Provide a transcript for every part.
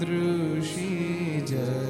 दृशी जय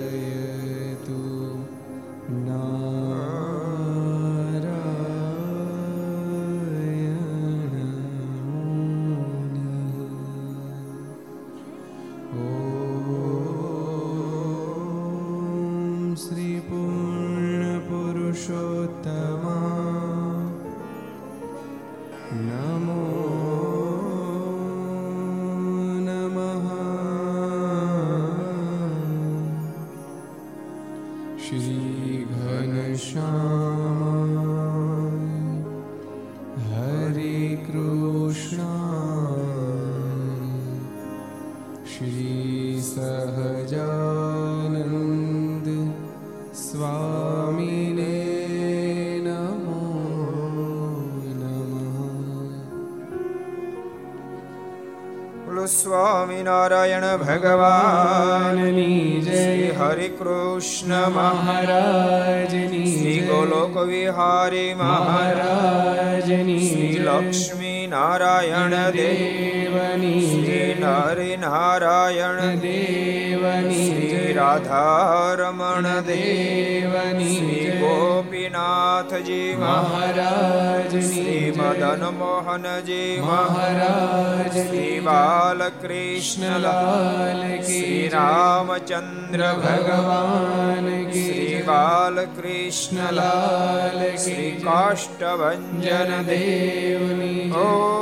સ્વામિનારાયણ ભગવાનની જય હરે કૃષ્ણ મહારાજની શ્રી ગોલોક વિહારી મહારાજની શ્રી લક્ષ્મી નારાયણ દેવની શ્રી નરે નારાયણ દેવની શ્રી રાધારમણ દેવની ગોપીનાથજી મહારાજની શ્રી મદન હનુમાનજી મહારાજ શ્રી બાલકૃષ્ણલાલ શ્રી રામચંદ્ર ભગવાન શ્રી બાલકૃષ્ણલાલ શ્રી કાષ્ટભન દેવની ઓ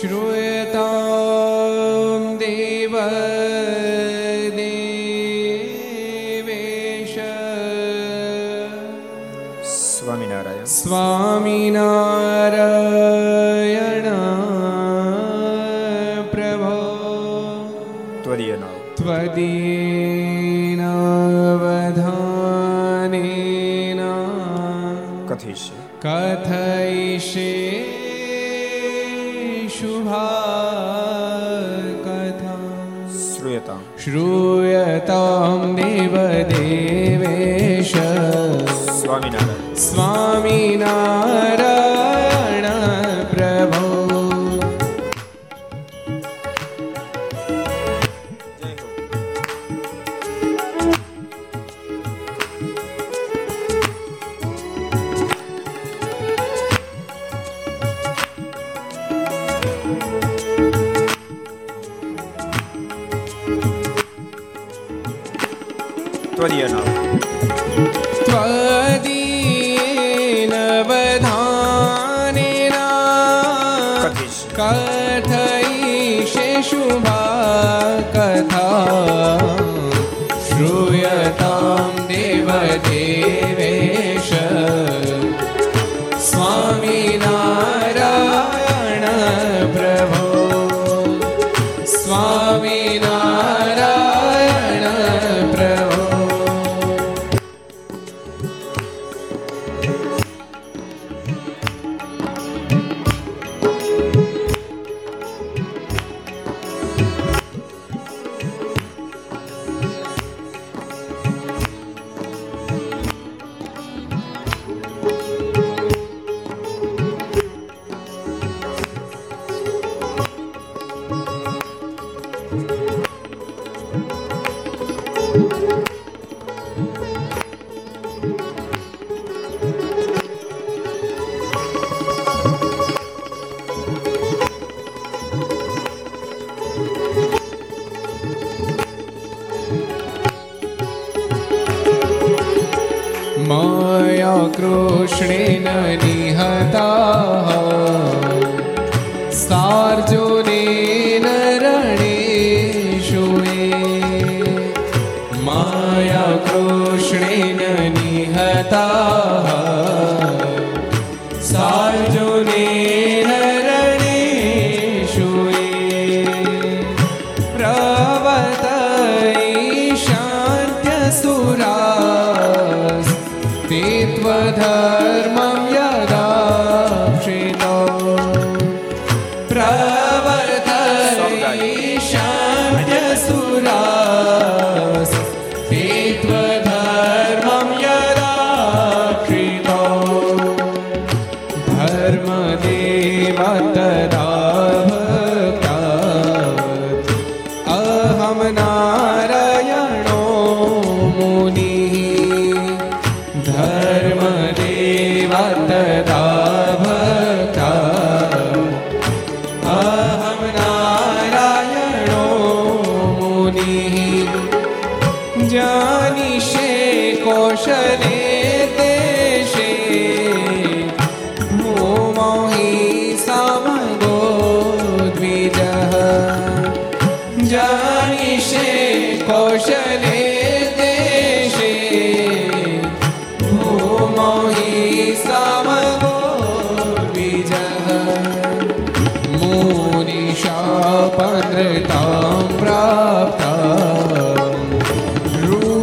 श्रूयता smile.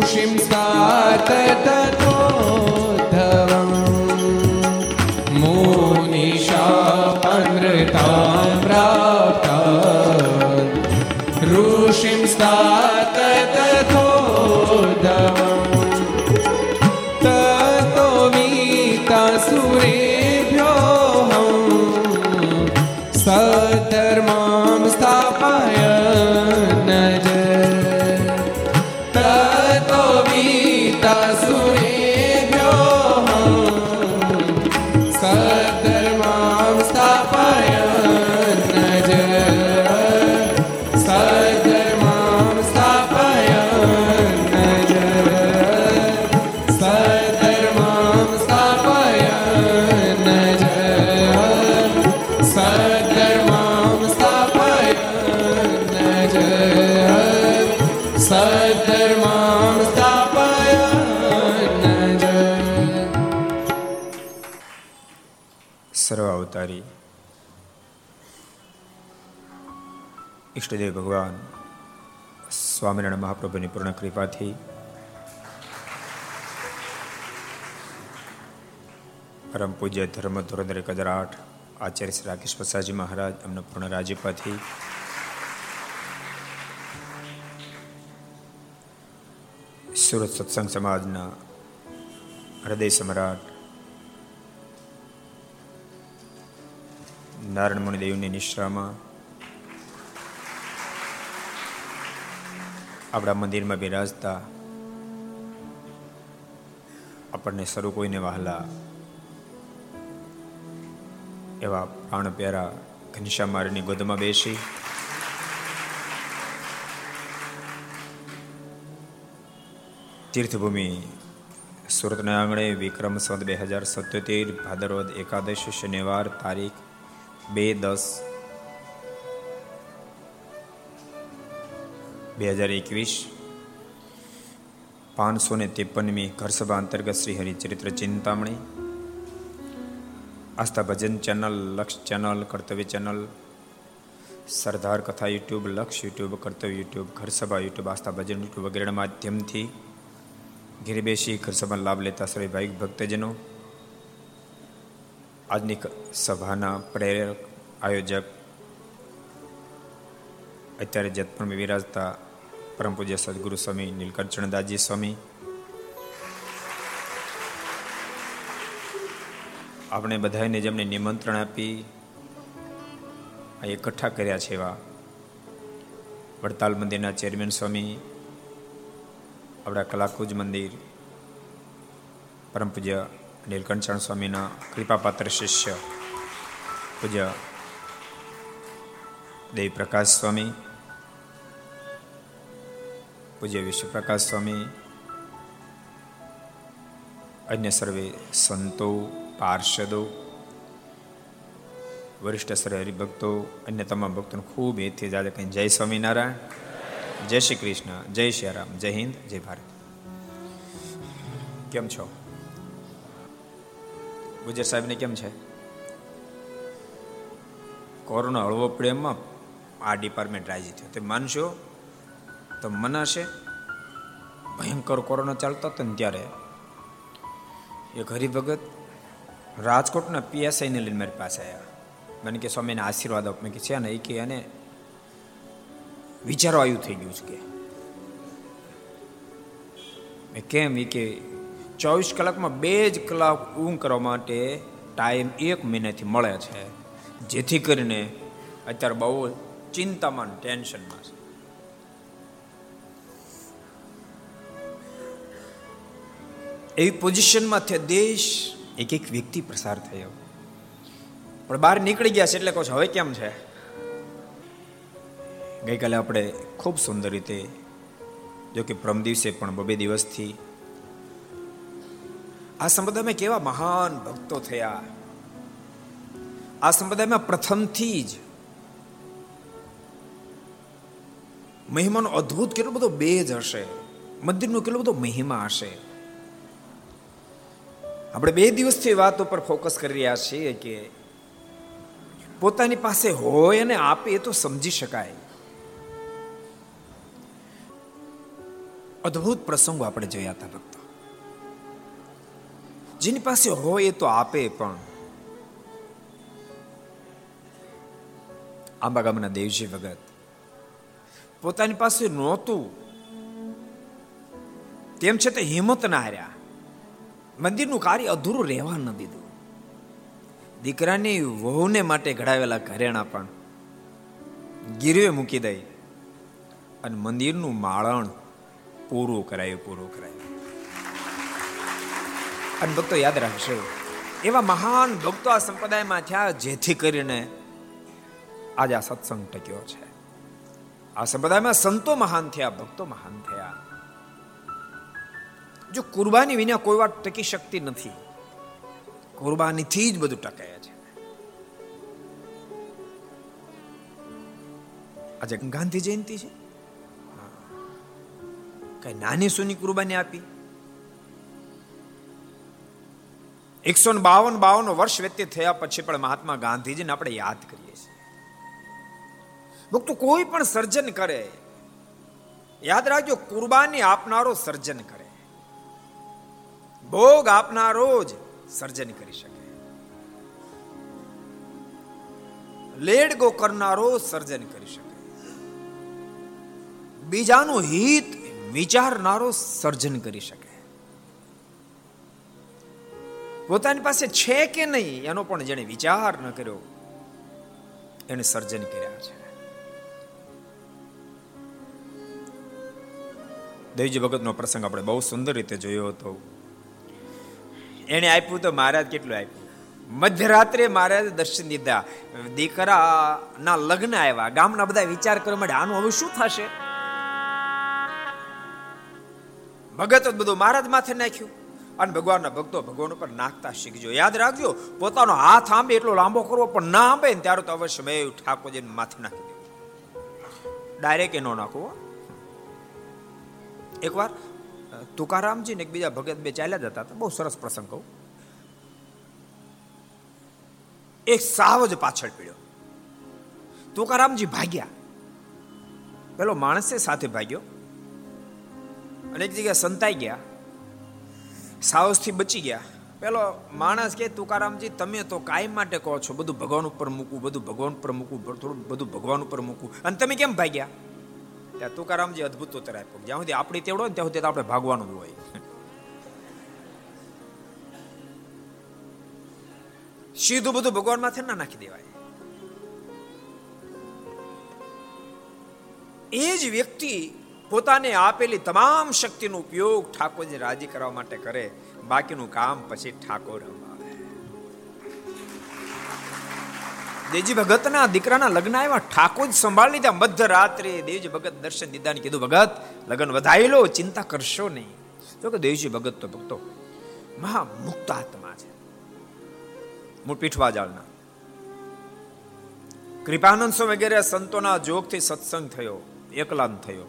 ऋषिं स्तात ઈષ્ટદેવ ભગવાન. સ્વામિનારાયણ મહાપ્રભુની પૂર્ણ કૃપાથી. પરમ પૂજ્ય ધર્મ ધોરંદર હજાર આઠ આચાર્ય શ્રી રાકેશ પ્રસાદજી મહારાજ, એમના પૂર્ણ રાજ્યપાથી. સુરત સત્સંગ સમાજના હૃદય સમ્રાટ નારાયણ મુનિદેવની નિશ્રામાં આપણા મંદિરમાં બિરાજતા આપણને શરૂ કોઈને વહાલા એવા પ્રાણ પ્યારા ઘનશ્યામ મારીની ગોદમાં બેસી. તીર્થભૂમિ સુરતના આંગણે વિક્રમ સંત બે હજાર સત્યોતેર ભાદરવદ એકાદશ શનિવાર તારીખ બે દસ બે હજાર એકવીસ પાંચસો ને ત્રેપનમી ઘરસભા અંતર્ગત Shri Haricharitra Chintamani, Aastha Bhajan channel, Laksh channel, Kartavya channel, Sardar Katha YouTube, Laksh YouTube, Kartavya YouTube, Gharsabha YouTube, Aastha Bhajan YouTube વગેરેના માધ્યમથી ઘેર બેસી ઘરસભાનો લાભ લેતા શ્રી ભાઈ ભક્તજનો, આજની સભાના પ્રેરક આયોજક, અત્યારે જતપુરમાં વિરાજતા પરમ પૂજ્ય સદગુરુ સ્વામી નીલકંઠચરણદાસજી સ્વામી. આપણે બધાને જેમને નિમંત્રણ આપી આ એકઠા કર્યા છે એવા વડતાલ મંદિરના ચેરમેન સ્વામી, આપણા કલાકુજ મંદિર, પરમ પૂજ્ય નીલકંઠચરણ સ્વામીના કૃપાપાત્ર શિષ્ય, પૂજ્ય દેવ પ્રકાશ સ્વામી પૂજ્ય વિશ્વપ્રકાશ સ્વામી. અન્ય સર્વે સંતો, પાર્ષદો, વરિષ્ઠ સર્વે હરિભક્તો અન્ય તમામ ભક્તોને ખૂબ એથી જાદે કઈ જય સ્વામિનારાયણ. જય શ્રી કૃષ્ણ. જય શ્રી રામ. જય હિન્દ. જય ભારત. કેમ છો? ગુજર સાહેબને કેમ છે? કોરોના હળવો પ્રેમમાં આ ડિપાર્ટમેન્ટ રાજી થયો. તે માનશો? તો મનાશે ભયંકર કોરોના ચાલતો હતો ને ત્યારે એક હરિભગત રાજકોટના પીએસઆઈને લઈને મારી પાસે આવ્યા. મને કે, સ્વામીને આશીર્વાદ આપ. મેં કે, છે ને? એ કે, એને વિચારો આવ્યું થઈ ગયું છે કે. મેં કેમ? એ કે, ચોવીસ કલાકમાં બે જ કલાક ઊંઘ કરવા માટે ટાઈમ એક મહિનાથી મળે છે. જેથી કરીને અત્યારે બહુ ચિંતામાં ટેન્શનમાં છે. એવી પોઝિશનમાં થયા. દેશ એક એક વ્યક્તિ પ્રસાર થયો. પણ બહાર નીકળી ગયા છે એટલે કહો હવે કેમ છે? ગઈકાલે આપણે ખૂબ સુંદર રીતે, જો કે પ્રમ દિવસે પણ બબે દિવસથી, આ સંપ્રદાયમાં કેવા મહાન ભક્તો થયા. આ સંપ્રદાયમાં પ્રથમથી જ મહિમાનો અદ્ભુત કેટલો બધો બેજ હશે. મંદિરનો કેટલો બધો મહિમા હશે. આપણે બે દિવસથી વાત ઉપર ફોકસ કરી રહ્યા છીએ કે પોતાની પાસે હોય અને આપે એ તો સમજી શકાય. અદ્ભુત પ્રસંગો આપણે જોયા હતા ભક્તો. જેની પાસે હોય એ તો આપે પણ. આંબા ગામના દેવજી ભગત પોતાની પાસે નહોતું. તેમ છતાં હિંમત ના હાર્યા. મંદિરનું કાર્ય અધૂરું રહેવા ન દીધું. દીકરાની વહુને માટે ઘડાવેલા ઘરેણા પણ ગીરવે મૂકી દઈ અને મંદિરનું માળણ પૂરું કરાયું પૂરું કરાયું. અને ભક્તો યાદ રાખશો એવા મહાન ભક્તો આ સંપ્રદાયમાં થયા જેથી કરીને આજે આ સત્સંગ ટક્યો છે. આ સંપ્રદાયમાં સંતો મહાન થયા, ભક્તો મહાન થયા. જો કુરબાની વિના કોઈ વાત ટકી શકતી નથી, કુરબાનીથી જ બધું ટકે છે. આજે ગાંધી જયંતિ છે? કઈ નાની સુની કુરબાની આપી? એકસો બાવન બાવન વર્ષ વ્યતીત થયા પછી પણ મહાત્મા ગાંધીજીને આપણે યાદ કરીએ છીએ. ભક્તો, કોઈ પણ સર્જન કરે, યાદ રાખજો, કુરબાની આપનારો સર્જન કરે. ભોગ આપનારો જ સર્જન કરી શકે. લેડ ગો કરનારો સર્જન કરી શકે. બીજાનું હિત વિચારનારો સર્જન કરી શકે. પોતાની પાસે છે કે નહીં, એનો પણ જેને વિચાર ન કર્યો, એને સર્જન કર્યા છે. દેવજી ભગતનો પ્રસંગ આપણે બહુ સુંદર રીતે જોયો હતો. એને આપ્યું તો મહારાજ કેટલું આપ્યું? મધ્યરાત્રે મહારાજ દર્શન દીધા. દીકરાના લગ્ન આવ્યા. ગામના બધા વિચાર કરવા માટે આનું હવે શું થશે? ભગત બધું મહારાજ માથે નાખ્યું. અને ભગવાનના ભક્તો ભગવાન ઉપર નાખતા શીખજો. યાદ રાખજો, પોતાનો હાથ આંબે એટલો લાંબો કરવો, પણ ના આંબે ને ત્યારે તો અવશ્ય મેં ઠાકોરજીને માથે નાખી દેવું ડાયરેક્ટ એનો નાખવો એકવાર તુકારામજી ને બીજા ભગત બે ચાલ્યા જતા હતા. બહુ સરસ પ્રસંગ કહું. એક સાવ જ પાછળ પીડ્યો. તુકારામજી ભાગ્યા. પેલો માણસે સાથે ભાગ્યો અને એક જગ્યાએ સંતાઈ ગયા. સાવસથી બચી ગયા. પેલો માણસ કે, તુકારામજી, તમે તો કાયમ માટે કહો છો, બધું ભગવાન ઉપર મૂકવું, બધું ભગવાન ઉપર મૂકવું, થોડું બધું ભગવાન ઉપર મૂકવું. અને તમે કેમ ભાગ્યા? ત્યાં તુકારામજી અદભુત ઉત્તર આપ્યો. જ્યાં સુધી આપણી તેવડો ને ત્યાં સુધી આપણે ભાગવાનું હોય. સીધું બધું ભગવાન માથે ના નાખી દેવાય. એ જ વ્યક્તિ પોતાને આપેલી તમામ શક્તિનો ઉપયોગ ઠાકોરજી રાજી કરવા માટે કરે. બાકીનું કામ પછી ઠાકોર દેવજી ભગતના દીકરાના લગ્ન આવ્યા. ઠાકોર સંભાળી લીધા. મધ્ય રાત્રે દેવજી ભગત દર્શન દીધાને કીધું, ભગત, લગ્ન વધાવી લો ચિંતા કરશો નહીં. તો કે દેવજી ભગત તો ભક્તો, મહા મુક્ત આત્મા છે. મૂળ પીઠવા જાળના કૃપાનંદ સ્વામી વગેરે સંતોના જોગથી સત્સંગ થયો, એકલાન થયો.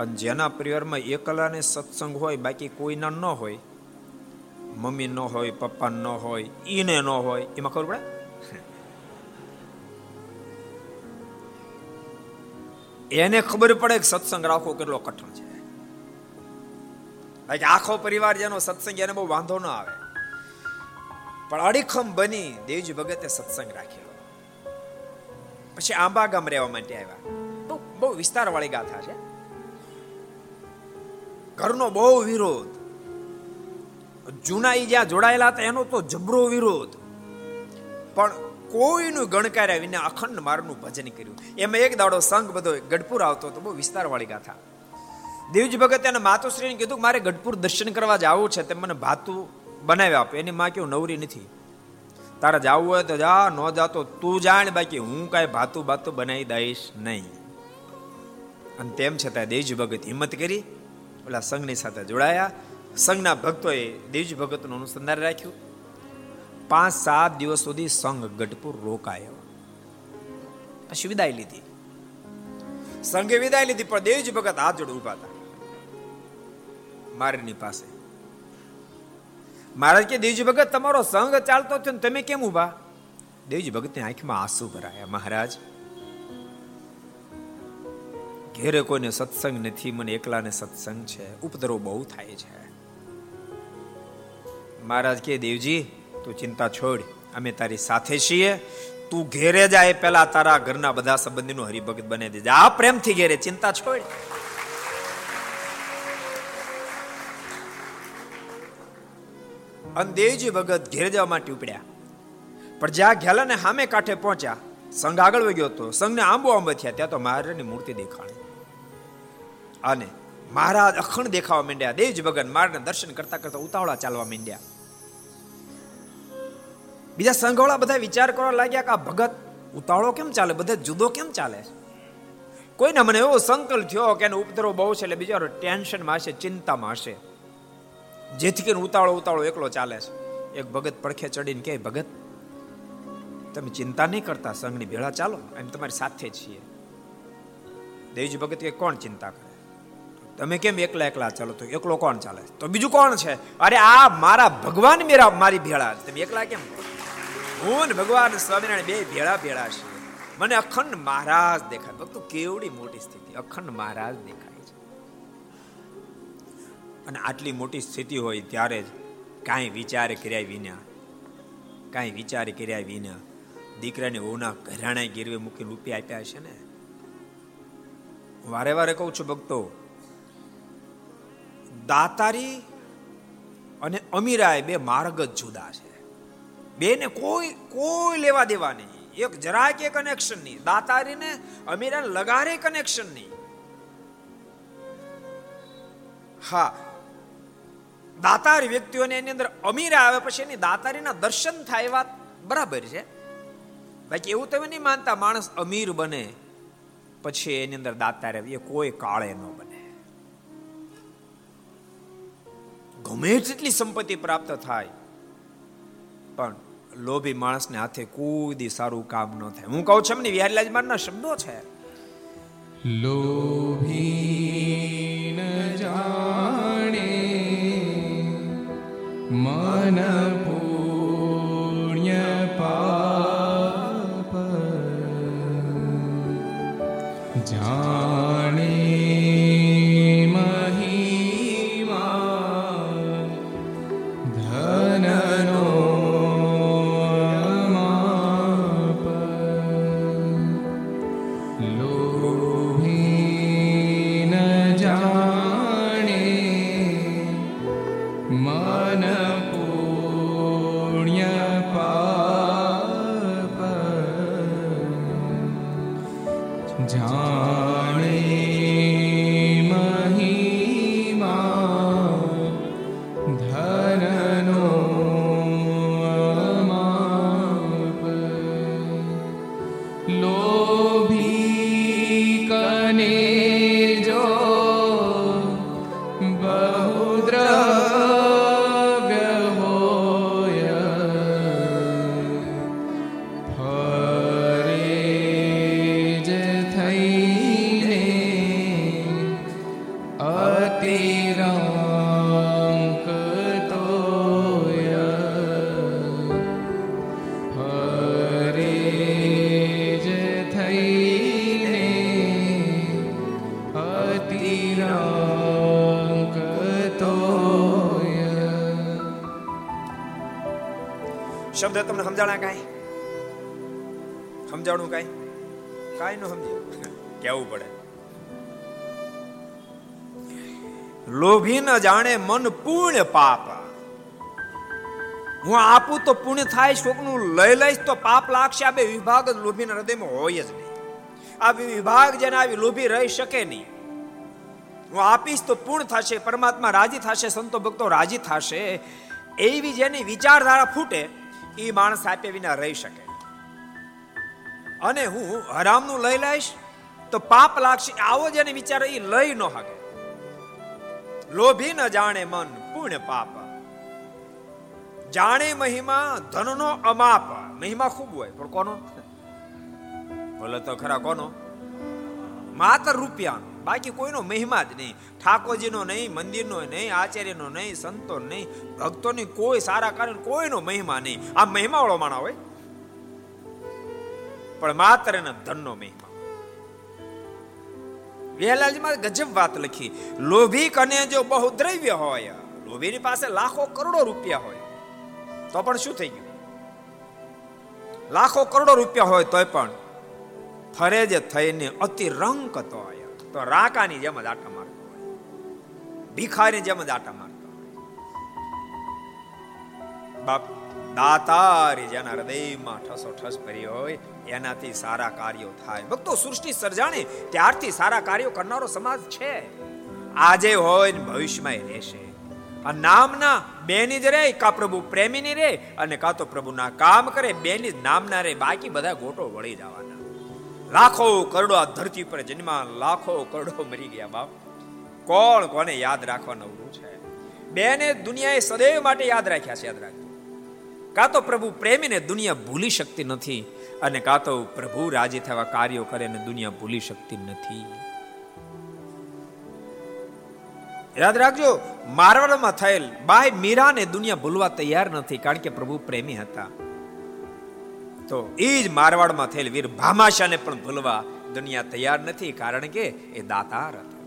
અને જેના પરિવારમાં એકલાને સત્સંગ હોય, બાકી કોઈના ન હોય, મમ્મી ન હોય, પપ્પા ન હોય, ઈને ન હોય, એમાં ખબર પડે? એને ખબર પડે કે સત્સંગ રાખવો કેટલો કઠણ છે. બાકી આખો પરિવાર જેનો સત્સંગ એને બહુ વાંધો ન આવે. પણ અડીખમ બની દેવજી ભગતે સત્સંગ રાખ્યો. પછી આંબા ગામ રહેવા માટે આવ્યા. બહુ બહુ વિસ્તાર વાળી ગાથા છે. ઘરનો બહુ વિરોધ. જૂના એ જ્યાં જોડાયેલા હતા એનો તો જબરો વિરોધ. પણ કોઈનું ગણકાર્યા વિના અખંડ મારનું ભજન કર્યું. એમાં એક દાડો સંઘ બધો ગઢપુર આવતો હતો, બહુ વિસ્તારવાળી ગાથા. દેવજી ભગત એને માતુશ્રીને કીધું મારે ગઢપુર દર્શન કરવા જવું છે તે મને ભાતું બનાવી આપે. એની માં કેવું નવરી નથી. તારે જવું હોય તો જા, ન જાતો તું જાણ, બાકી હું કાંઈ ભાતું ભાતું બનાવી દઈશ નહીં. અને તેમ છતાં દેવજી ભગત હિંમત કરી, ઓલા સંઘની સાથે જોડાયા. સંઘના ભક્તોએ દેવજી ભગતનું અનુસંધાન રાખ્યું. પાંચ સાત દિવસ સુધી સંઘ ગઢપુર રોકાયો. પછી વિદાય લીધી. સંઘે વિદાય લીધી, પણ દેવજી ભગત હાથ જોડે ઊભા હતા. મારની પાસે. મહારાજ કે, દેવજી ભગત, તમારો સંઘ ચાલતો થયો તમે કેમ ઊભા દેવજી ભગતની આંખમાં આંસુ ભરાયા. મહારાજ, ઘેરે કોઈને સત્સંગ નથી, મને એકલાને સત્સંગ છે. ઉપદ્રવ બહુ થાય છે. મહારાજ કે, દેવજી તું ચિંતા છોડ. અમે તારી સાથે છીએ. તું ઘેરે જાય, પેલા તારા ઘરના બધા સંબંધીનો હરિભગત બની દેજે. આ પ્રેમથી ઘેરે, ચિંતા છોડ. અને દેવજી ભગત ઘેર જવા માટે ઉપડ્યા. પણ જ્યાં ઘેલા ને સામે કાંઠે પહોંચ્યા, સંઘ આગળ વગ્યો હતો સંઘને આંબો આંબો થયા. ત્યાં તો મહારાજની મૂર્તિ દેખાણી. અને મહારાજ અખંડ દેખાવા માંડ્યા. દેવજી ભગત મારને દર્શન કરતા કરતા ઉતાવળા ચાલવા માંડ્યા. બીજા સંઘવાળા બધા વિચાર કરવા લાગ્યા કે આ ભગત ઉતાળો કેમ ચાલે? બધા જુદો કેમ ચાલે? કોઈને મને એવો સંકલ્પ થયો કે એનો ઉપદ્રવ બહુ છે એટલે બિચારો ટેન્શનમાં હશે ચિંતામાં હશે જેથી કરીને ઉતાળો ઉતાળો એકલો ચાલે છે. એક ભગત પડખે ચડીને કે ભગત, તમે ચિંતા નહીં કરતા, સંઘની ભેળા ચાલો એમ તમારી સાથે છીએ. દેવજી ભગત કે કોણ ચિંતા કરે? તમે કેમ એકલા એકલા ચાલો? તો એકલો કોણ ચાલે? તો બીજું કોણ છે? અરે આ મારા ભગવાન મેરા, મારી ભેળા તમે એકલા કેમ? હું ને ભગવાન સ્વામિનારાયણ બે ભેળા ભેળા છે. મને અખંડ મહારાજ દેખાય. ભક્તો, કેવડી મોટી સ્થિતિ. અખંડ મહારાજ દેખાય છે. અને આટલી મોટી સ્થિતિ હોય ત્યારે જ કાંઈ વિચાર કર્યા વિના, કાંઈ વિચાર કર્યા વિના દીકરાને ઓના ઘરાણા ગીરવે મૂકી રૂપિયા આપ્યા છે ને? વારે વારે કહું છું, ભક્તો, દાતારી અને અમીરાય બે માર્ગ જ જુદા છે. બેને કોઈ કોઈ લેવા દેવા નહીં. એક જરાય કે કનેક્શન નહીં. દાતારી ને અમીરા લગારે કનેક્શન નહીં. હા. દાતારી વ્યક્તિઓને એની અંદર અમીરા આવે પછી એની દાતારીના દર્શન થાય વાત બરાબર છે. બાકી એવું તમે નહીં માનતા, માણસ અમીર બને પછી એની અંદર દાતાર એ કોઈ કાળે ન બને. ગમે તેટલી સંપત્તિ પ્રાપ્ત થાય પણ લોભી માણસને હાથે કોઈ સારું કામ ન થાય. હું કહું છું એમને વિહારીલાલ મારના શબ્દો છે. લોભી ન જાણે મન શબ્દ તમને સમજાણા કાંઈ? સમજાણું કાંઈ? કાંઈ ન સમજ્યું. કેવું પડે? લોભી ન જાણે મન પૂર્ણ પાપ. હું આપું તો પુણ્ય થાય કોકનું લઈ લઈશ તો પાપ લાગશે. આ બે વિભાગ જ લોભીના હૃદયમાં હોય જ નહીં. આ વિભાગ જેને આવી લોભી રહી શકે નહીં. હું આપીશ તો પૂર્ણ થશે, પરમાત્મા રાજી થશે, સંતો ભક્તો રાજી થશે. એવી જેની વિચારધારા ફૂટે એ માણસ આપે વિના રહી શકે. અને હું હરામનું લઈ લઈશ, તો પાપ લાગશે, આવો જેને વિચાર એ લઈ ન હકે. લોભી ન જાણે મન, પૂર્ણ પાપ. જાણે મહિમા, ધનનો અમાપ. મહિમા ખૂબ હોય, પણ કોનો? બોલે તો ખરા કોનો? માત્ર રૂપિયાનો. બાકી કોઈનો મહિમા જ નહીં. ઠાકોરજીનો નહીં, મંદિરનો નહીં, આચાર્યનો નહીં સંતો નહીં, ભક્તોની કોઈ સારા કાર્ય, કોઈનો મહિમા નહીં. આ મહિમા વાળો માણા હોય. પણ માત્ર એના ધનનો મહિમા. વેલાલજીમાં ગજબ વાત લખી. લોભી કને જો બહુ દ્રવ્ય હોય, લોભીની પાસે લાખો કરોડો રૂપિયા હોય, તો પણ શું થઈ ગયું? લાખો કરોડો રૂપિયા હોય તોય પણ ફરે જે થઈને અતિ રંક તો હોય. તો રાકાની જેમ જ આટા મારતો હોય. ભિખારી જેમ જ આટા મારતો હોય. બાપ, દાતારી જેના હૃદયમાં ઠસો ઠસ ભરી હોય, એનાથી સારા કાર્યો થાય. ભક્તો, સૃષ્ટિ સર્જાણે, ત્યારથી સારા કાર્યો કરનારો સમાજ છે. આજે હોય ને ભવિષ્યમાં રહેશે. આ નામના બેની જ રે, કા પ્રભુ પ્રેમીની રે, અને કા તો પ્રભુના કામ કરે, બેની જ નામના રે, બાકી બધા ગોટો વળી જવાના. લાખો કરોડો આ ધરતી પર જન્મા લાખો કરોડો મરી ગયા બાપ. કોણ કોને યાદ રાખવાનું અવરું છે? બેને દુનિયાએ સદૈવ માટે યાદ રાખ્યા છે, યાદ રાખજો. કાં તો પ્રભુ પ્રેમીને દુનિયા ભૂલી શકતી નથી અને કાં તો પ્રભુ રાજી થવા કાર્યો કરે અને દુનિયા ભૂલી શકતી નથી. યાદ રાખજો, મારવાડમાં થયેલ બાય મીરાને દુનિયા ભૂલવા તૈયાર નથી કારણ કે પ્રભુ પ્રેમી હતા. તો એ જ મારવાડમાં થયેલ વીર ભામાશાને પણ ભૂલવા દુનિયા તૈયાર નથી, કારણ કે એ દાતાર હતા.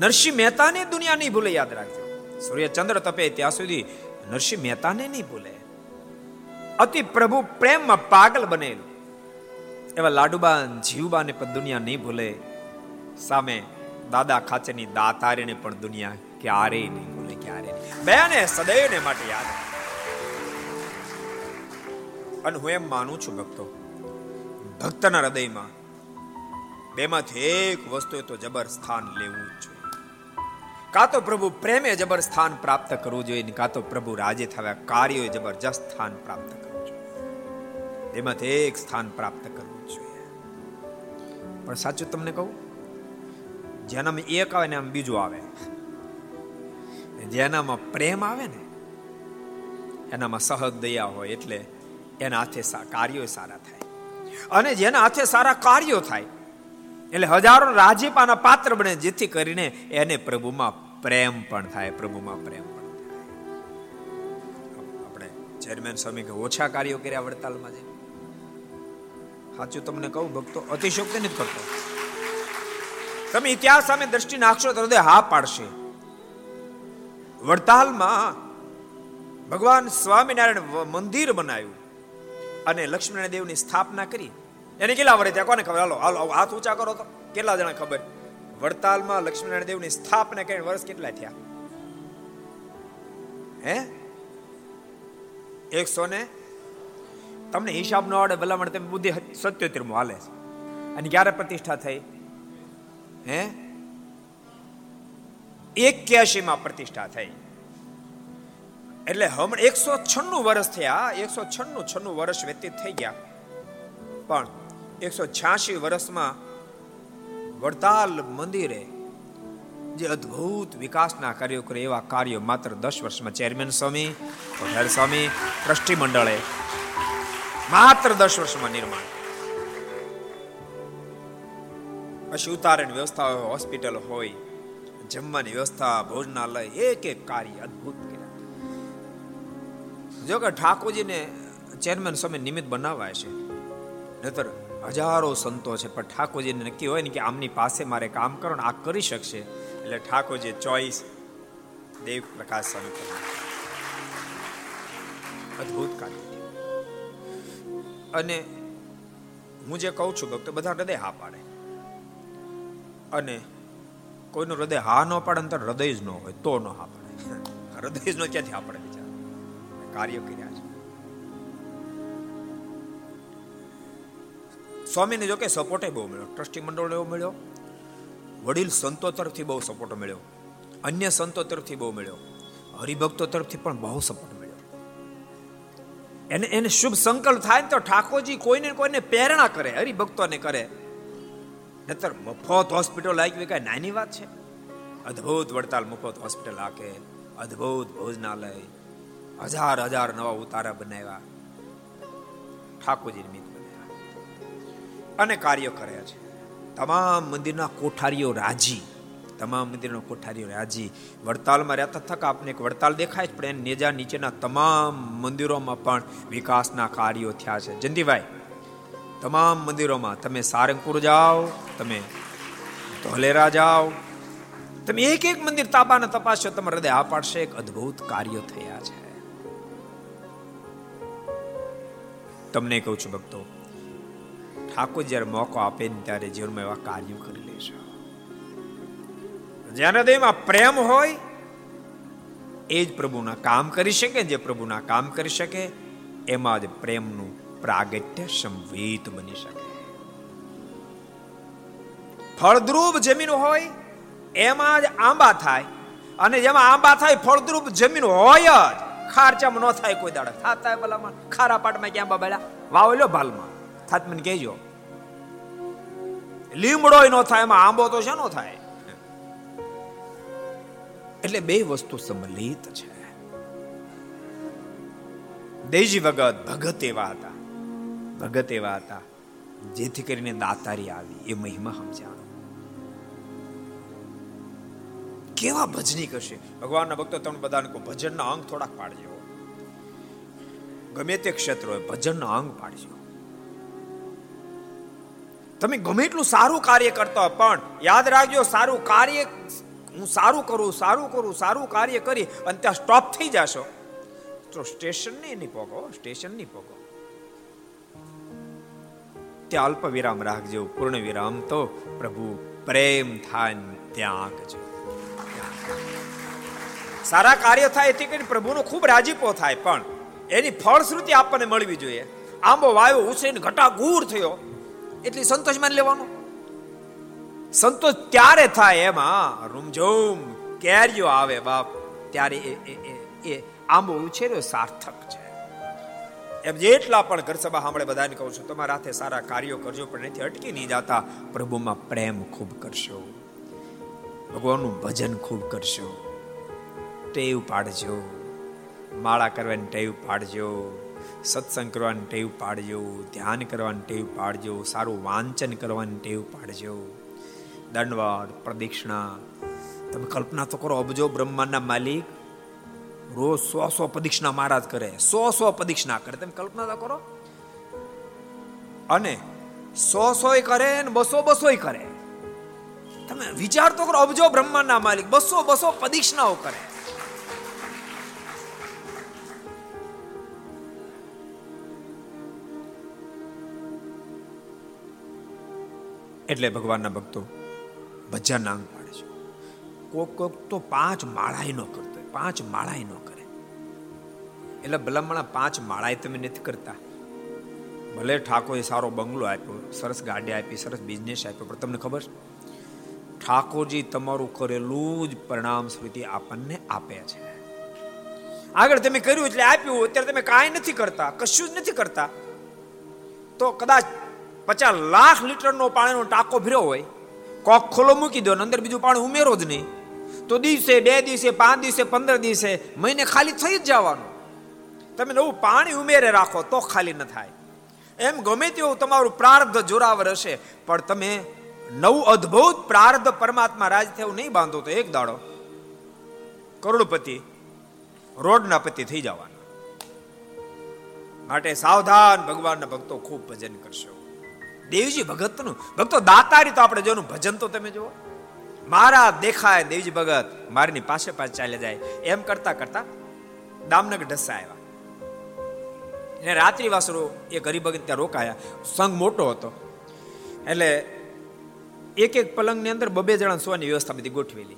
નરસિંહ મહેતાને દુનિયા નહીં ભૂલે, યાદ રાખજો. સૂર્યચંદ્ર તપે ત્યાં સુધી નરસિંહ મહેતાને નહીં ભૂલે. અતિ પ્રભુ પ્રેમમાં પાગલ બનેલું. એવા લાડુબા જીવબાને પણ દુનિયા નહીં ભૂલે. સામે દાદા ખાચરની દાતારીને પણ દુનિયા ક્યારેય નહીં ભૂલે ક્યારે બેને સદૈવને માટે યાદ અને હું એમ માનું છું ભક્તો, ભક્તના હૃદયમાં બેમાંથી એક વસ્તુ તો જબર સ્થાન લેવું જ જોઈએ. કાં તો પ્રભુ પ્રેમે જબર સ્થાન પ્રાપ્ત કરવું જોઈએ કાં તો પ્રભુ રાજે થવા કાર્યોએ જબરજસ્ત સ્થાન પ્રાપ્ત કરવું જોઈએ. એમાંથી એક સ્થાન પ્રાપ્ત કરવું જોઈએ. પણ સાચું તમને કહું, જેનામાં એક આવે ને આમ બીજું આવે. જેનામાં પ્રેમ આવે ને, એનામાં સહજ દયા હોય એટલે એના હાથે કાર્યો સારા થાય. અને જેના હાથે સારા કાર્યો થાય, એટલે હજારો રાજીપાના પાત્ર બને જેથી કરીને એને પ્રભુમાં પ્રેમ પણ થાય, પ્રભુમાં પ્રેમ પણ થાય. આપણે ચેરમેન સ્વામી કે ઓછા કાર્યો કર્યા વડતાલમાં જે સાચું તમને કહું, ભક્તો અતિશોક્તિ નથી કરતો. તમે ઇતિહાસ સામે દ્રષ્ટિ નાખશો તો હૃદય હા પાડશે. વડતાલમાં ભગવાન સ્વામિનારાયણ મંદિર બનાવ્યું. અને લક્ષ્મણ દેવની સ્થાપના કરી. એને કેટલા વર્ષ થયા? કોને ખબર? હાલો હાલો હાથ ઊંચા કરો તો. કેટલા જણા ખબર? વડતાલમાં લક્ષ્મીનારાયણ દેવની સ્થાપના કરીને વર્ષ કેટલા થયા? હે? એકસો ને? તમને હિસાબ ન આવડે ભલામણ, તમે બુદ્ધિ સત્યોતેરમાં હાલે છે. અને ક્યારે પ્રતિષ્ઠા થઈ? હે? એક્યાસી માં પ્રતિષ્ઠા થઈ. એટલે હમણાં એકસો છન્નું વર્ષ થયા. એકસો છન્નું છન્નું વર્ષ વ્યતીત થઈ ગયા. પણ એકસો છ્યાસી વર્ષમાં વડતાલ મંદિરે જે અદ્ભુત વિકાસના કાર્યો કરે એવા કાર્યો માત્ર દસ વર્ષમાં. ચેરમેન સ્વામી કોઠાર સ્વામી, ટ્રસ્ટી મંડળે માત્ર દસ વર્ષમાં નિર્માણ. પછી ઉતારણ વ્યવસ્થા હોય, હોસ્પિટલ હોય, જમવાની વ્યવસ્થા, ભોજનાલય, એક એક કાર્ય અદ્ભુત. જો કે ઠાકોરજીને ચેરમેન સમય નિમિત્ત બનાવાય છે. નહીતર હજારો સંતો છે, પણ ઠાકોરજીને નક્કી હોય ને કે આમની પાસે મારે કામ કરો ને આ કરી શકશે. એટલે ઠાકોરજી ચોઈસ દેવ પ્રકાશ સ્વામી અદ્ભુત કાર્ય અને હું જે કહું છું, ભક્તો બધા હૃદય હા પાડે. અને કોઈનું હૃદય હા ન પાડે તો હૃદય જ ન હોય, તો ન હા પાડે. હૃદય જ ન ક્યાંથી હા પડે કાર્ય કર્યા છે. સ્વામીને જો કે સપોર્ટ બહુ મળ્યો. ટ્રસ્ટી મંડળને એવો મળ્યો. વડીલ સંતો તરફથી બહુ સપોર્ટ મળ્યો. અન્ય સંતો તરફથી બહુ મળ્યો. હરિભક્તો તરફથી પણ બહુ સપોર્ટ મળ્યો. એને એને શુભ સંકલ્પ થાય તો ઠાકોરજી કોઈને કોઈને પ્રેરણા કરે, હરિભક્તોને કરે. નતર મફત હોસ્પિટલ આવી કઈ નાની વાત છે. અદ્ભુત વડતાલ મફત હોસ્પિટલ આકે, અદ્ભુત ભોજનાલય હજાર હજાર નવા ઉતારા બનાવ્યા. ઠાકોરજી નિમિત્ત બનાવ્યા અને કાર્ય કર્યા છે. તમામ મંદિરના કોઠારીઓ રાજી. તમામ મંદિરના કોઠારીઓ રાજી. વડતાલમાં રહેતા થકા આપને એક વડતાલ દેખાય જ પણ નેજા નીચેના તમામ મંદિરોમાં પણ વિકાસના કાર્યો થયા છે. જંદીભાઈ તમામ મંદિરોમાં તમે સારંગપુર જાઓ, તમે ધોલેરા જાઓ, તમે એક એક મંદિર તાબાને તપાસશો તમારે હૃદય આ પાડશે. એક અદ્ભુત કાર્યો થયા છે. તમને કહું છું ભક્તો, ઠાકોર જ્યારે મોકો આપે ને ત્યારે જીવનમાં એવા કાર્યો કરી લેશો જેના હૃદયમાં પ્રેમ હોય, એ જ પ્રભુના કામ કરી શકે, જે પ્રભુના કામ કરી શકે, એમાં જ પ્રેમનું પ્રાગટ્ય સંવેત બની શકે. ફળદ્રુપ જમીન હોય, એમાં જ આંબા થાય, અને જેમાં આંબા થાય, ફળદ્રુપ જમીન હોય જ ખારચામાં ન થાય કોઈ દાડા. થાતા ભલામાં ખારા પાટમાં ક્યાં બાબા વાવ લો ભાલમાં. થાત મને કહેજો. લીમડો ન થાય, એમાં આંબો તો છે નો થાય? એટલે બે વસ્તુ સંમલિત છે. દેજી ભગત ભગત એવા હતા. ભગત એવા હતા, જેથી કરીને દાતારી આવી. એ મહિમા સમજાણો. કેવા ભજની કરશે? ભગવાનના ભક્તો તમે બધાને કહો, ભજનના અંગ થોડાક પાડજો. ગમે તે ક્ષેત્ર હોય, ભજનના અંગ પાડજો. તમે ગમે એટલું સારું કાર્ય કરતા હોય, પણ યાદ રાખજો, સારું કાર્ય, હું સારું કરું સારું કરું, સારું કાર્ય કરી અને ત્યાં સ્ટોપ થઈ જશો. તો સ્ટેશન નહીં નહીં પોગો સ્ટેશન નહીં પોગો ત્યાં અલ્પ વિરામ રાખજો પૂર્ણ વિરામ તો પ્રભુ પ્રેમ થાય ત્યાં આંકજો સારા કાર્ય થાય એથી કરીને પ્રભુનો ખૂબ રાજીપો થાય. પણ એની ફળશ્રુતિ આપણને મળવી જોઈએ. આંબો વાયો ઉછરીને ઘટાઘૂર થયો. એટલી સંતોષ માની લેવાનો. સંતોષ ત્યારે થાય એમાં રૂમઝૂમ કેરીઓ આવે બાપ. ત્યારે એ એ આંબો ઉછેર્યો સાર્થક છે. એમ જેટલા પણ ઘર સભા સાંભળે બધાને કહું છું, તમારા હાથે સારા કાર્યો કરજો, પણ નથી અટકી નહીં જાતા. પ્રભુમાં પ્રેમ ખૂબ કરશો. ભગવાનનું ભજન ખૂબ કરશો. ટેવ પાડજો. માળા કરવાની ટેવ પાડજો. સત્સંગ કરવાની ટેવ પાડજો. ધ્યાન કરવાની ટેવ પાડજો. સારું વાંચન કરવાની ટેવ પાડજો. દંડવાડ પ્રદક્ષિણા તમે કલ્પના તો કરો, અબજો બ્રહ્માંડના માલિક રોજ સો સો પ્રદક્ષિણા મહારાજ કરે, સો સો પ્રદક્ષિણા કરે. તમે કલ્પના તો કરો. અને સો સો કરે ને બસો બસો કરે. તમે વિચાર તો કરો, અબજો બ્રહ્માંડના માલિક બસો બસો પ્રદક્ષિણાઓ કરે. એટલે ભગવાનના ભક્તો ભજન આંગ પાડે છે. કોક કોક તો પાંચ માળાય ન કરતો પાંચ માળાય ન કરે. એટલે ભલામણા પાંચ માળાય તમે નથી કરતા. ભલે ઠાકોરે સારો બંગલો આપ્યો, સરસ ગાડી આપી, સરસ બિઝનેસ આપ્યો, પણ તમને ખબર ઠાકોરજી તમારું કરેલું જ પરિણામ સ્મૃતિ આપણને આપે છે. આગળ તમે કર્યું એટલે આપ્યું, અત્યારે તમે કાંઈ નથી કરતા, કશું જ નથી કરતા. તો કદાચ પચાસ લાખ લીટરનો પાણીનો ટાંકો ભર્યો હોય, કોક ખોલો મૂકી દો અંદર બીજું પાણી ઉમેરો જ નહીં. તો દિવસે, બે દિવસે, પાંચ દિવસે, પંદર દિવસે મહિને ખાલી થઈ જ જવાનું. તમે નવું પાણી ઉમેરે રાખો તો ખાલી ન થાય. એમ ગમે તેવું તમારું પ્રાર્ધ જોરાવર હશે, પણ તમે નવું અદ્ભુત પ્રાર્ધ પરમાત્મા રાજ થયું નહીં બાંધો તો એક દાડો કરોડપતિ રોડના પતિ થઈ જવાના. માટે સાવધાન ભગવાનના ભક્તો ખૂબ ભજન કરશો. દેવજી ભગતનું. ભક્તો, દાતારી તો આપણે જોનું ભજન તો તમે જુઓ. મારા દેખાય દેવજી ભગત, મારીની પાસે પાસે ચાલે જાય. એમ કરતા કરતા દામનગર ઢસા આવ્યા. એને રાત્રિ વાસરો એ ગરીબ ત્યાં રોકાયા. સંઘ મોટો હતો. એટલે એક એક પલંગની અંદર બબે જણા સુવાની વ્યવસ્થા બધી ગોઠવેલી.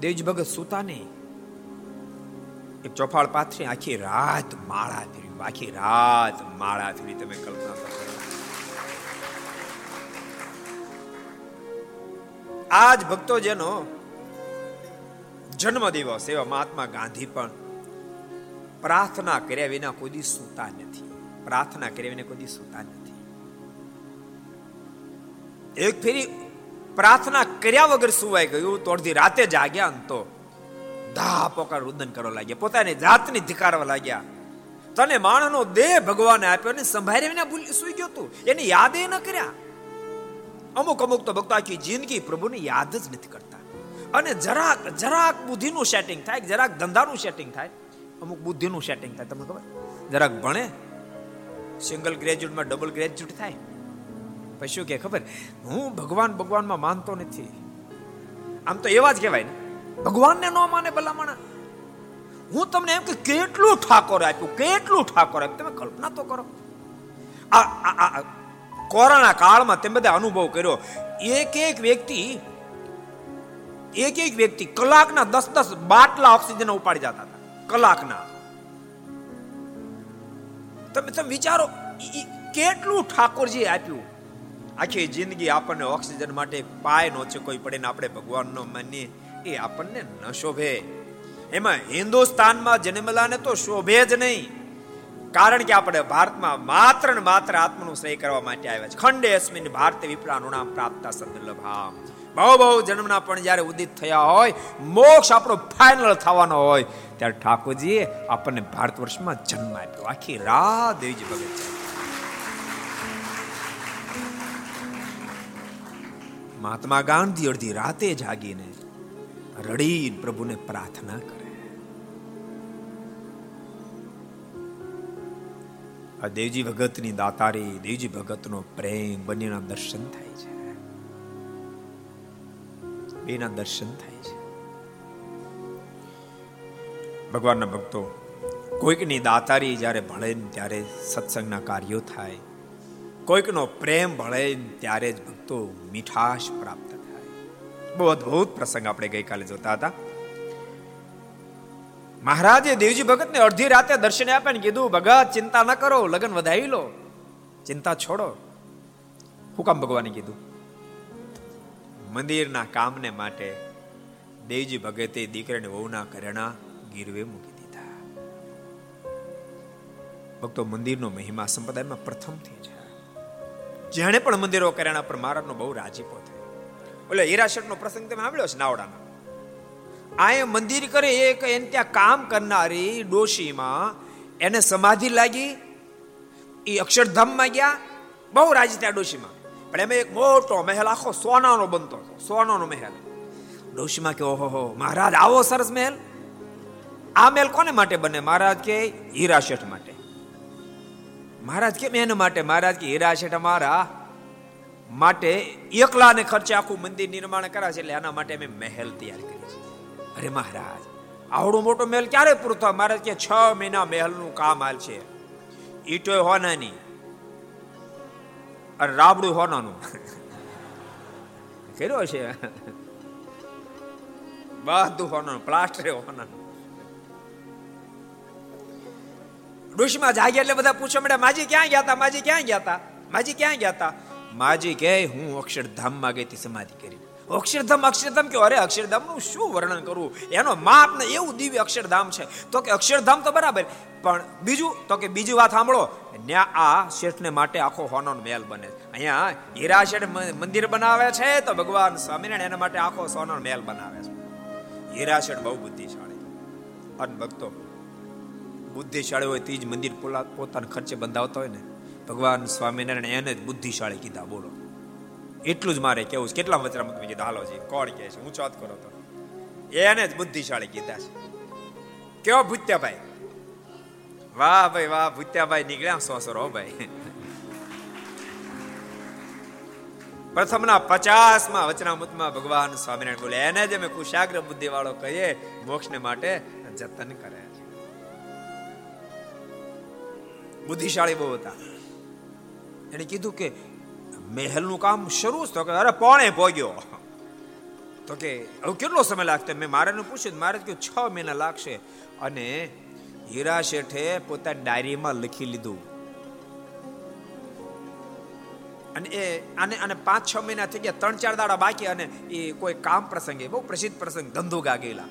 દેવજી ભગત સુતા નહીં. એક ચોફાળ પાથરી, આખી રાત માળા ફેરી આખી રાત માળા ફેરી તમે કલ્પના કરો. આજ ભક્તો જેનો જન્મ દિવસ એવા મહાત્મા ગાંધી પણ પ્રાર્થના કર્યા વિના કોઈ સૂતા નથી. પ્રાર્થના કર્યા વિના કોઈ સૂતા નથી. એક ફેરી પ્રાર્થના કર્યા વગર સુવાઈ ગયું, તો અડધી રાતે જાગ્યા તો ધા પોકાર રુદન કરવા લાગ્યા. પોતાની જાતની ધિકારવા લાગ્યા. તને માણસનો દેહ ભગવાને આપ્યો ને સંભાળ્યા વિના ભૂલી સુઈ ગયો તું. એની યાદે ન કર્યા. અમુક અમુક તો ભક્તો આખી જિંદગી પ્રભુને યાદ જ નથી કરતા. અને જરાક જરાક બુદ્ધિનું સેટિંગ થાય જરાક ધંધાનું સેટિંગ થાય, અમુક બુદ્ધિનું સેટિંગ થાય. તમને ખબર? જરાક ભણે સિંગલ ગ્રેજ્યુએટમાં ડબલ ગ્રેજ્યુએટ થાય. પછી શું કે, ખબર? હું ભગવાન ભગવાનમાં માનતો નથી. આમ તો એવા જ કહેવાય ને. ભગવાનને ન માને ભલામણા હું તમને એમ કે કેટલું ઠાકોર આપ્યું, કેટલું ઠાકોર આપ્યું? તમે કલ્પના તો કરો. આ કોરોના કાળમાં તેમ બધા અનુભવ કર્યો. એક એક વ્યક્તિ, એક એક વ્યક્તિ કલાકના દસ દસ બાટલા ઓક્સિજન ઉપાડી જતા હતા. કલાકના. તમે તમે વિચારો કેટલું ઠાકોરજી આપ્યું? આખી જિંદગી આપણને ઓક્સિજન માટે પાય નો કોઈ પડે ને આપણે ભગવાનનો માનીએ, એ આપણને ન શોભે. એમાં હિન્દુસ્તાનમાં જન્મેલાને તો શોભે જ નહીં. કારણ કે આપણે ભારતમાં માત્ર ને માત્ર આત્મનું શ્રેય કરવા માટે આવ્યા છે. ખંડે અસ્મિન ભારતે વિપ્રાનું નામ પ્રાપ્ત સદલભા બહુ બહુ જન્મના પણ જ્યારે ઉદિત થયા હોય, મોક્ષ આપણો ફાઇનલ થવાનો હોય, ત્યારે ઠાકોરજીએ આપણને ભારત વર્ષમાં જન્મ આપ્યો. આખી રાત દેવીજી ભગત છે. મહાત્મા ગાંધી અડધી રાતે જાગીને રડીને પ્રભુને પ્રાર્થના કરે. આ દેવજી ભગતની દાતારી, દેવજી ભગતનો પ્રેમ બંનેના દર્શન થાય છે. બેના દર્શન થાય છે. ભગવાનના ભક્તો, કોઈકની દાતારી જ્યારે ભળે ત્યારે સત્સંગના કાર્યો થાય, કોઈકનો પ્રેમ ભળે ત્યારે જ ભક્તો મીઠાશ પ્રાપ્ત થાય. બહુ અદભુત પ્રસંગ આપણે ગઈકાલે જોતા હતા. મહારાજે દેવજી ભગતને અડધી રાતે દર્શન આપ્યા ને કીધું, ભગત, ચિંતા ન કરો, લગ્ન વધાવી લો. ચિંતા છોડો. હું ભગવાને કીધું. મંદિરના કામને માટે દેવજી ભગતે દીકરાને વહુના ઘરેણા ગીરવે મૂકી દીધા. ભક્તો, મંદિરનો મહિમા સંપ્રદાયમાં પ્રથમથી છે જેણે પણ મંદિરો કર્યાના પર મહારાજનો બહુ રાજીપો થયો. ઓલે હીરાશેઠનો પ્રસંગ તમે સાંભળ્યો છે નાવડાનો? આ મંદિર કરે એક એને ત્યાં કામ કરનારી ડોશીમાં એને સમાધિ લાગી. એ અક્ષરધામમાં ગયા. બહુ રાજી ત્યાં ડોશીમાં. પણ એમાં એક મોટો મહેલ, આખો સોનાનો બનતો હતો. સોનાનો મહેલ. ડોશીમાં કે, ઓહો મહારાજ, આવો સરસ મહેલ. આ મહેલ કોને માટે બને? મહારાજ કે હીરા શેઠ માટે. મહારાજ કેમ એના માટે? મહારાજ કે હીરા શેઠ અમારા માટે એકલાને ખર્ચે આખું મંદિર નિર્માણ કરાશે એટલે આના માટે અમે મહેલ તૈયાર અરે મહારાજ આવડો મોટો મહેલ ક્યારે પૂરો થાય? મહારાજ કે છ મહિના મહેલનું કામ હાલ છે. ઈટો હોનાની. અને રાબડું હોનાનું. કર્યો છે? બધું હોનાનું, પ્લાસ્ટર હોનાનું. ડુશમાં જાગ્યા એટલે બધા પૂછવા મળ્યા માજી ક્યાં ગયા હતા માજી ક્યાં ગયા હતા માજી ક્યાં ગયા હતા માજી કે હું અક્ષરધામમાં ગઈ હતી સમાધિ કરી અક્ષરધામ અક્ષરધામ કે અરે, અક્ષરધામનું શું વર્ણન કરવું? એનો માપ ને એવું દિવ્ય અક્ષરધામ છે. તો કે અક્ષરધામ તો બરાબર, પણ બીજું, તો કે બીજી વાત સાંભળો. આ શેઠને માટે આખો હોનો મહેલ બને. અહીંયા હીરા શેઠ મંદિર બનાવે છે, તો ભગવાન સ્વામિનારાયણ એના માટે આખો સોનો મહેલ બનાવે છે. હીરા શેઠ બહુ બુદ્ધિશાળી. અને ભક્તો, બુદ્ધિશાળી હોય તે જ મંદિર પોતાના ખર્ચે બંધાવતા હોય ને, ભગવાન સ્વામિનારાયણ એને જ બુદ્ધિશાળી કીધા, બોલો. એટલું જ મારે કેવું છે. કેટલા વચરામૃત મેં કીધું? હાલો જી, કોણ કહે છે? હું વાત કરો તો. એને જ બુદ્ધિશાળી કીધા છે. કેવો ભૂત્યાભાઈ? વાહ ભાઈ, વાહ, ભૂત્યાભાઈ નીકળ્યા સોસરો ભાઈ. પ્રથમના પચાસમાં વચનામૃતમાં ભગવાન સ્વામિનારાયણ બોલે, એને જ અમે કુશાગ્ર બુદ્ધિ વાળો કહીએ, મોક્ષને માટે જતન કરે છે. બુદ્ધિશાળી બહુ હતા. એને કીધું કે મહેલનું કામ શરૂ તો કે અરે, પોણે પોગ્યો. તો કે, હવે કેટલો સમય લાગતો મેં મારે પૂછ્યું. મારે કહ્યું, છ મહિના લાગશે. અને હીરા શેઠે પોતાની ડાયરીમાં લખી લીધું. અને એ, આને અને પાંચ, છ મહિના થઈ ગયા. ત્રણ, ચાર દાડા બાકી અને એ કોઈ કામ પ્રસંગે, બહુ પ્રસિદ્ધ પ્રસંગ, ધંધો ગયેલા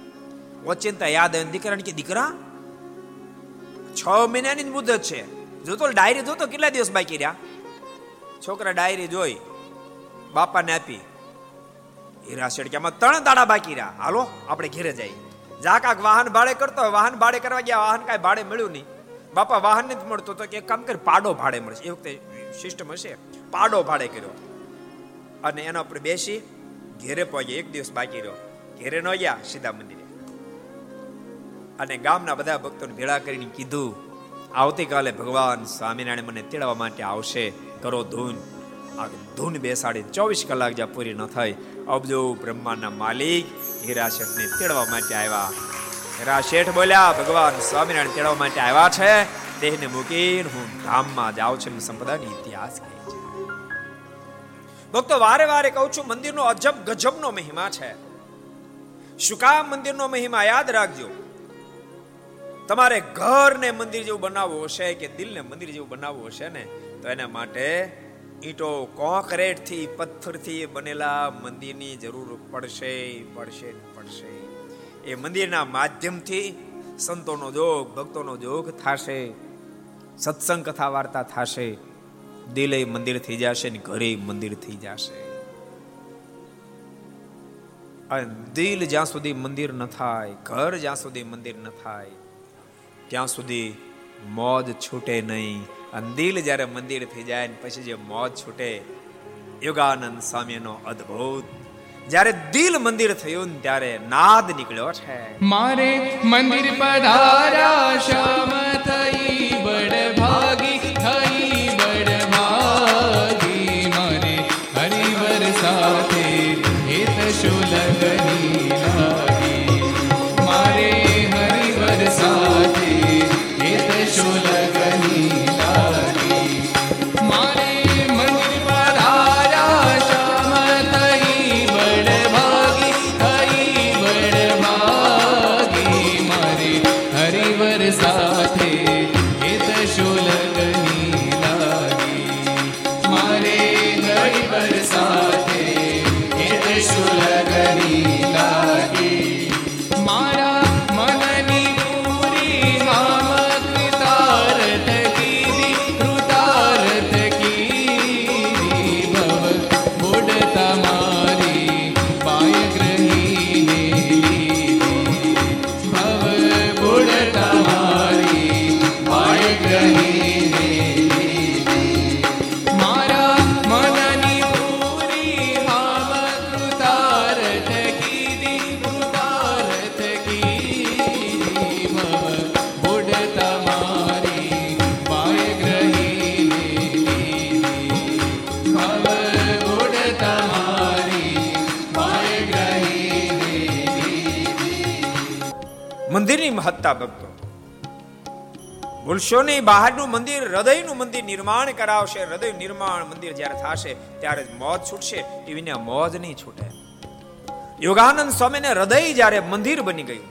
ઓચિંતા યાદ આવે દીકરાને કે, દીકરા, છ મહિનાની જ મુદત છે. જોતો ડાયરી જોતો કેટલા દિવસ બાકી રહ્યા? છોકરા ડાયરી જોઈ, બાપાને આપી. હીરા શેડક્યામાં ત્રણ દાડા બાકી રહ્યા. હાલો, આપણે ઘેરે જઈએ. જા કાક વાહન ભાડે કરતો વાહન ભાડે કરવા ગયા, વાહન કાંઈ ભાડે મળ્યું નહીં. બાપા વાહન નથી મળતો તો કે કામ કરી, પાડો ભાડે મળશે. એ વખતે સિસ્ટમ હશે. પાડો ભાડે કર્યો. અને એના ઉપર બેસી, ઘેરે પહોંચ્યા. એક દિવસ બાકી રહ્યો. ઘેરે ન ગયા, સીધા મંદિરે. અને ગામના બધા ભક્તોને ભેળા કરીને કીધું, આવતીકાલે ભગવાન સ્વામિનારાયણ મને તેડવા માટે આવશે. કરો ધૂન. આ ધૂન બેસાડી ચોવીસ કલાક જ્યાં પૂરી ન થઈ. અબજો બ્રહ્માના માલિક હીરા શેઠને તેડવા માટે આવ્યા. હીરા બોલ્યા, ભગવાન સ્વામિનારાયણ તેડવા માટે આવ્યા છે. દેહને મૂકીને હું ધામમાં જાઉં છું. સંપદાની ઇતિહાસ કહે છે. ભક્તો, વારે વારે કહું છું, મંદિરનો અજબ ગજબનો મહિમા છે. શું મંદિરનો મહિમા યાદ રાખજો? તમારે ઘરને મંદિર જેવું બનાવવું હશે કે દિલને મંદિર જેવું બનાવવું હશે ને? તો એના માટે ઈંટો કોન્ક્રીટથી પથ્થરથી બનેલા મંદિરની જરૂર પડશે પડશે પડશે. એ મંદિરના માધ્યમથી સંતોનો જોગ, ભક્તોનો જોગ થશે સત્સંગ કથા વાર્તા થશે, દિલે મંદિર થઈ જશે ને ઘરે મંદિર થઈ જશે. અને દિલ જ્યાં સુધી મંદિર ન થાય, ઘર જ્યાં સુધી મંદિર ન થાય, ત્યાં સુધી મોજ છૂટે નહીં. અને દિલ જ્યારે મંદિર થઈ જાય ને પછી જે મોજ છૂટે, યોગાનંદ સ્વામીનો અદ્ભુત. જ્યારે દિલ મંદિર થયું ત્યારે નાદ નીકળ્યો છે. મારે મંદિર પધારા શ્યામ થઈ બડ ભાગી ભૂલશો બહારનું મંદિર, હૃદયનું મંદિર નિર્માણ કરાવશે. હૃદય નિર્માણ મંદિર જ્યારે થશે, ત્યારે જ મોજ છૂટશે. એવીને મોજ નહીં છૂટે. યોગાનંદ સ્વામીને હૃદય જ્યારે મંદિર બની ગયું,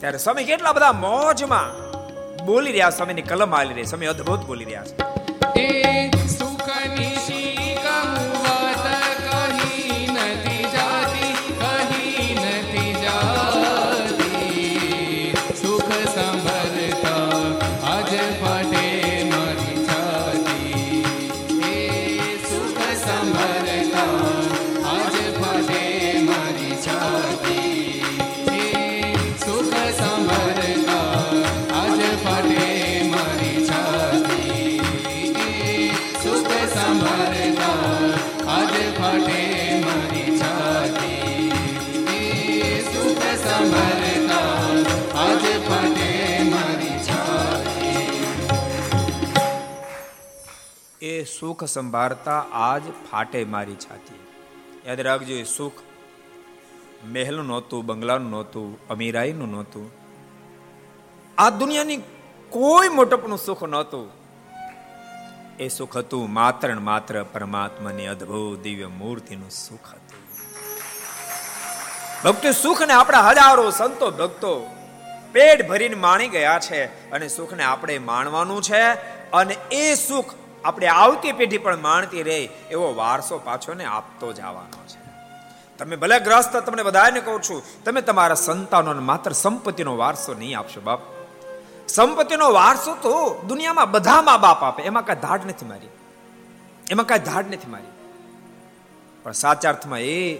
ત્યારે સ્વામી કેટલા બધા મોજમાં બોલી રહ્યા, સ્વામીની કલમ આલી રહી. સ્વામી અદ્ભુત બોલી રહ્યા છે. સુખ સંભાળતા આજ ફાટે મારી છાતી. યાદ રાખજો એ સુખ મહેલનું નહોતું, બંગલાનું નહોતું, અમીરાઈનું નહોતું. આ દુનિયાની કોઈ મોટપનું સુખ નહોતું. એ સુખ હતું માત્ર ને માત્ર પરમાત્માની અદ્ભુત દિવ્ય મૂર્તિનું સુખ હતું. ભક્તો સુખને આપણા હજારો સંતો ભક્તો પેટ ભરીને માણી ગયા છે અને સુખને આપણે માણવાનું છે અને એ સુખ આપણે આવતી પેઢી પણ માણતી રહે એવો વારસો પાછો ને આપતો જવાનો છે. તમે ભલે ગ્રસ્ત તમને બધાને કહું છું, તમે તમારા સંતાનોને માત્ર સંપત્તિનો વારસો નહીં આપશો, બાપ. સંપત્તિનો વારસો તો દુનિયામાં બધા મા બાપ આપે, એમાં કાંઈ ધાડ નથી મારી. એમાં કાંઈ ધાડ નથી મારી. પણ સાચા અર્થમાં એ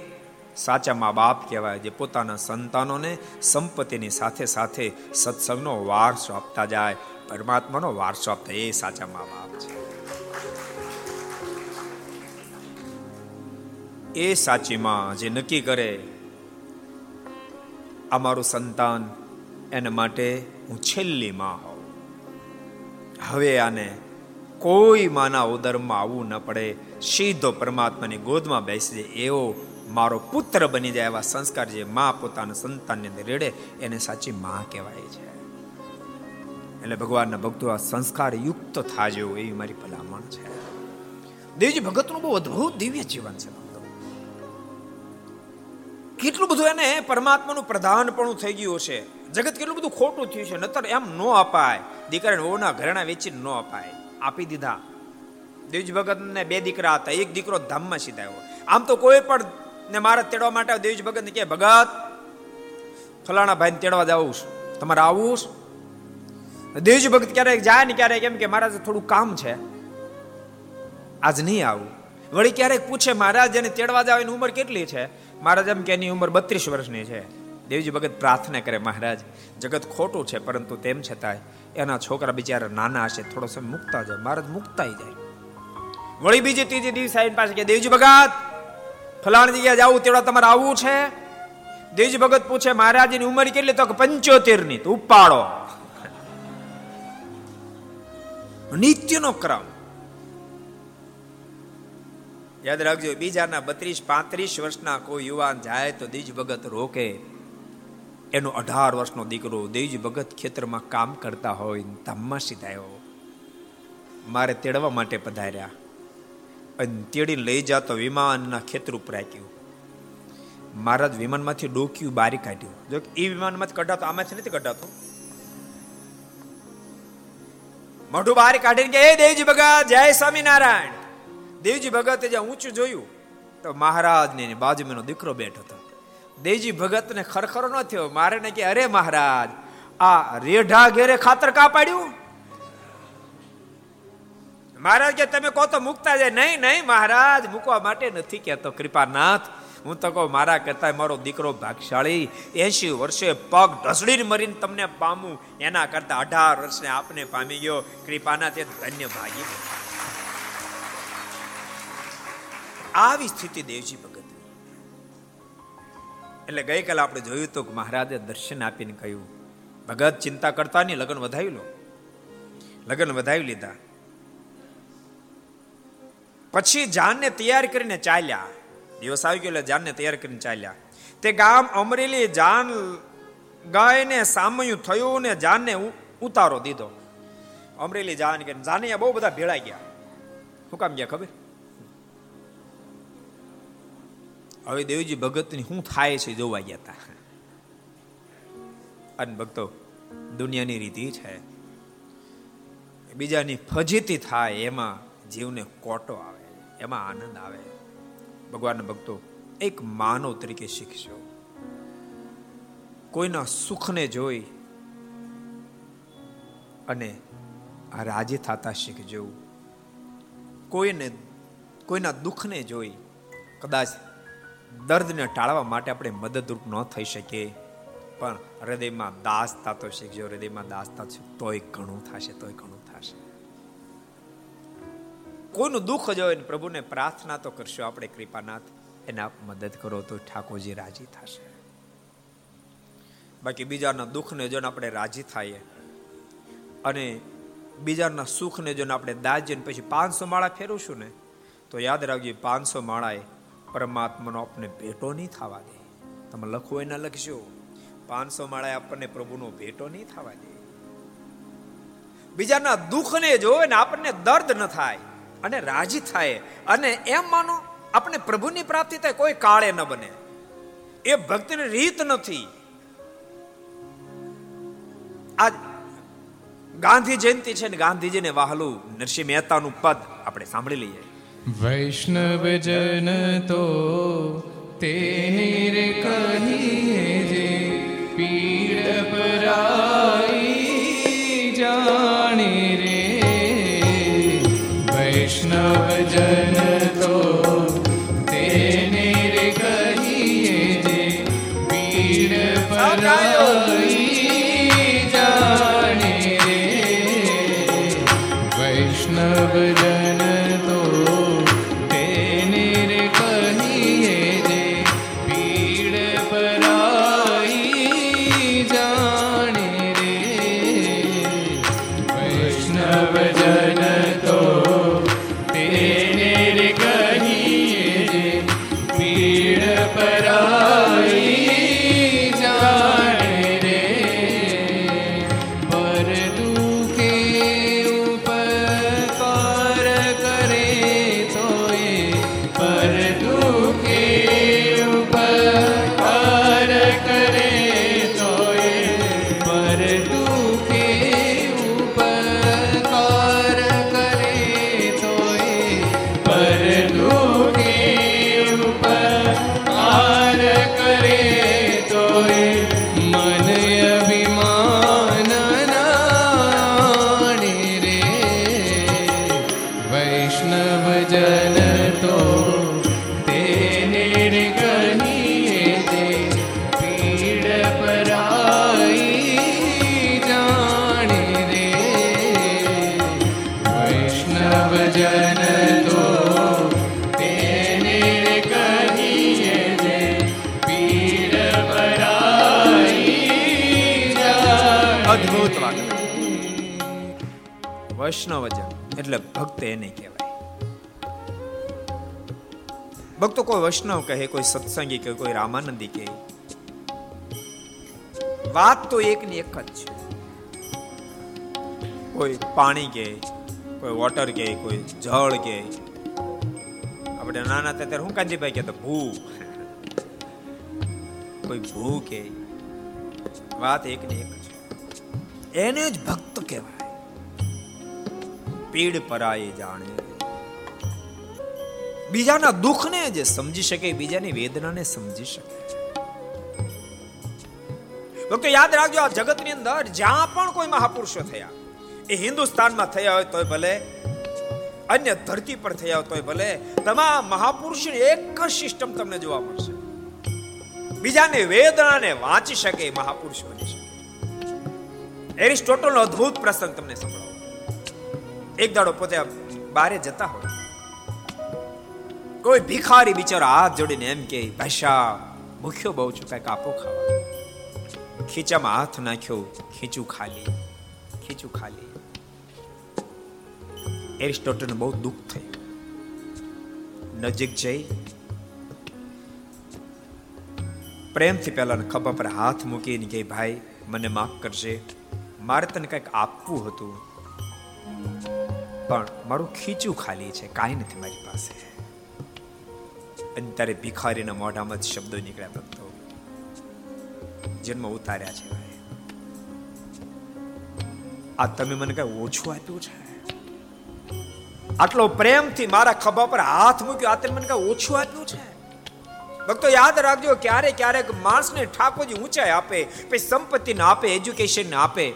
સાચા મા બાપ કહેવાય જે પોતાના સંતાનોને સંપત્તિની સાથે સાથે સત્સંગનો વારસો આપતા જાય, પરમાત્માનો વારસો આપતા, એ સાચા મા બાપ છે. એ સાચી માં જે નક્કી કરે અમારું સંતાન એના માટે હું છેલ્લી માં હોઉં. હવે આને કોઈ માના ઉદરમાં આવવું ન પડે. સીધો પરમાત્માની ગોદમાં બેસી જાય એવો મારો પુત્ર બની જાય એવા સંસ્કાર જે મા પોતાના સંતાનને અંદર રેડે એને સાચી મા કહેવાય છે. એટલે ભગવાનના ભક્તો આ સંસ્કાર યુક્ત થાજો એવી મારી ભલામણ છે. દેવજી, ભગતનું બહુ અદ્ભુત દિવ્ય જીવન છે. કેટલું બધું એને પરમાત્માનું પ્રધાનપણું થઈ ગયું છે જગત કેટલું બધું ખોટું થયું છે, નતર એમ ન અપાય. દીકરાને ઓના ઘરેણા વેચીને ન અપાય. આપી દીધા. દેવજી ભગત ને બે દીકરા હતા, એક દીકરો ધામમાં સીધાયો આમ તો કોઈ પણ ને મારા તેડવા માટે દેવજી ભગત કહે, ભગત, ફલાણા ભાઈ તેડવા જવું તમારે આવું દેવજી ભગત ક્યારેક જાય ને ક્યારેક એમ કે મારા થોડું કામ છે. આજ નહીં આવું. વળી ક્યારેક પૂછે, મહારાજ, એને તેડવા જાવ એની ઉંમર કેટલી છે? મહારાજ એમ કે, એની ઉંમર બત્રીસ વર્ષની છે. દેવજી ભગત પ્રાર્થના કરે, મહારાજ, જગત ખોટું છે, પરંતુ તેમ છતાંય એના છોકરા બિચારા નાના હશે, થોડો સમય મુકતા જાય. મહારાજ મુકતાઈ જાય. વળી બીજી ત્રીજી દિવસ સાહેબ પાસે કે, દેવજી ભગત, ફલાણ જગ્યાએ જવું તેવડા તમારે આવવું છે? દેવજી ભગત પૂછે મહારાજની ઉંમર કેટલી? તો પંચોતેરની તો ઉપાડો. નિત્યનો ક્રમ. યાદ રાખજો, બીજાના બત્રીસ, પાંત્રીસ વર્ષના કોઈ યુવાન જાય તો દેજ ભગત રોકે. એનો અઢાર વર્ષનો દીકરો દેવજી ભગત ખેતરમાં કામ કરતા હોય ધામમાં સીધાયો મારે તેડવા માટે પધાર્યા. અને તેડીને લઈ જતો વિમાનના ખેતર ઉપર રાખ્યું મહારાજ વિમાનમાંથી ડોક્યું બારી કાઢ્યું. જો એ વિમાનમાંથી કઢાતો, આમાંથી નથી કઢાતો. મોઢું બહાર કાઢીને કે એ દેવજી ભગત, જય સ્વામિનારાયણ. દેવજી ભગતે જ્યાં ઊંચું જોયું, તો મહારાજની એની બાજુમાં દીકરો બેઠો હતો. દેવજી ભગતને ખરખરો ન થયો. મારે ને કે, અરે મહારાજ, આ રેઢા ઘેરે ખાતર કા પાડ્યું? મહારાજ કે, તમે કહો તો મુકતા જાય. નહીં નહીં, મહારાજ, મૂકવા માટે નથી કહેતો. કૃપાનાથ, હું તો કહું, મારા કરતા મારો દીકરો ભાગશાળી એસી વર્ષે પગ ઢસડીને મરીને તમને પામું. એના કરતા અઢાર વર્ષને આપને પામી ગયો. કૃપાનાથ એ ધન્ય ભાગી આવી સ્થિતિ દેવજી ભગત. એટલે ગઈકાલે આપણે જોયું તો મહારાજે દર્શન આપીને કહ્યું, ભગત ચિંતા કરતા નહીં, લગ્ન વધાવી લો. લગ્ન વધાવી લીધા. પછી જાનને તૈયાર કરીને ચાલ્યા. દિવસ આવી ગયો એટલે જાનને તૈયાર કરીને ચાલ્યા. તે ગામ અમરેલી જાન ગાયને સામયું થયું ને જાનને ઉતારો દીધો. અમરેલી જાન કે જાને બહુ બધા ભેળા ગયા. શું કામ ગયા ખબર? હવે દેવજી ભગતની શું થાય છે જોવા ગયા હતા અને ભક્તો, દુનિયાની રીતિ છે. બીજાની ફજીતી થાય એમાં જીવને કોટો આવે, એમાં આનંદ આવે. ભગવાનના ભક્તો, એક માનવ તરીકે શીખશો કોઈના સુખને જોઈ અને રાજી થતા શીખજો. કોઈને, કોઈના દુઃખને જોઈ કદાચ દર્દને ટાળવા માટે આપણે મદદરૂપ ન થઈ શકીએ. પણ હૃદયમાં દાસતા તો શીખજો. હૃદયમાં દાસતા તોય ઘણું થશે, તોય ઘણું થશે. કોઈનું દુઃખ ને પ્રભુને પ્રાર્થના તો કરશો આપણે, કૃપાનાથ. એને આપ મદદ કરો તો ઠાકોરજી રાજી થશે. બાકી બીજાના દુઃખને જો આપણે રાજી થઈએ. અને બીજાના સુખને જો આપણે દાજીએ પછી પાંચસો માળા ફેરવશું ને? તો યાદ રાખજો, પાંચસો માળાએ પરમાત્માનો આપણને ભેટો નહીં થવા દે. તમે લખો એના લખજો. પાંચસો માળાએ આપણને પ્રભુનો ભેટો નહીં થવા દે. બીજાના દુઃખને જોવે ને આપણને દર્દ ન થાય અને રાજી થાય. અને એમ માનો, આપણે પ્રભુની પ્રાપ્તિ થાય, કોઈ કાળે ન બને. એ ભક્તિની રીત નથી. આ ગાંધી જયંતિ છે ને ગાંધીજીને વહાલું નરસિંહ મહેતાનું પદ આપણે સાંભળી લઈએ. વૈષ્ણવજન તો તેને રે કહીએ જે પીડ પરાઈ ભક્તો કોઈ વૈષ્ણવ કહે કોઈ સત્સંગી કહે કોઈ રામાનંદી કહે વાત તો એકની એક જ છે કોઈ પાણી કે કોઈ વોટર કે કોઈ જળ કે આપણે નાના હતા ત્યારે હું કાંજીભાઈ કહેતા ભૂ કોઈ ભૂ કે વાત એકની એક છે એને જ ભક્ત કહેવાય પીડ પરાય જાણે બીજાના દુઃખને જે સમજી શકે, બીજાની વેદનાને સમજી શકે ભક્તો યાદ રાખજો, આ જગતની અંદર જ્યાં પણ કોઈ મહાપુરુષો થયા, એ હિન્દુસ્તાનમાં થયા હોય તોય ભલે, અન્ય ધરતી પર થયા હોય તોય ભલે, તમામ મહાપુરુષની એક જ સિસ્ટમ તમને જોવા મળશે. બીજાની વેદનાને વાંચી શકે મહાપુરુષ બની શકે. એરિસ્ટોટલનો અદ્ભુત પ્રસંગ તમને સંભળાવો. એક દાડો પોતે બારે જતા હોય. કોઈ ભિખારી બિચારો હાથ જોડીને એમ કે ભાષા ભૂખ્યો બહુ છું, કંઈક આપો ખાવા. ખીચામાં હાથ નાખ્યો, ખીચું ખાલી ખીચું ખાલી. એરિસ્ટોટલને બહુ દુઃખ થયું. નજીક જઈ પ્રેમથી પહેલા ખભા પર હાથ મૂકીને કે, ભાઈ, મને માફ કરજે. મારે તને કંઈક આપવું હતું. પણ મારું ખીચું ખાલી છે, કાંઈ નથી મારી પાસે. અને ત્યારે ભિખારીના મોઢામાં શબ્દો નીકળ્યા ભક્તો જન્મ ઉતાર્યા છે ભાઈ. આ તમે મને કઈ ઓછું આપ્યું છે? આટલો પ્રેમથી મારા ખભા પર હાથ મૂક્યો, આ તમે મને કઈ ઓછું આપ્યું છે? ભક્તો, યાદ રાખજો, ક્યારેક ક્યારેક માણસને ઠાકોરજી ઊંચાઈ આપે, પછી સંપત્તિ ને આપે એજ્યુકેશન ને આપે.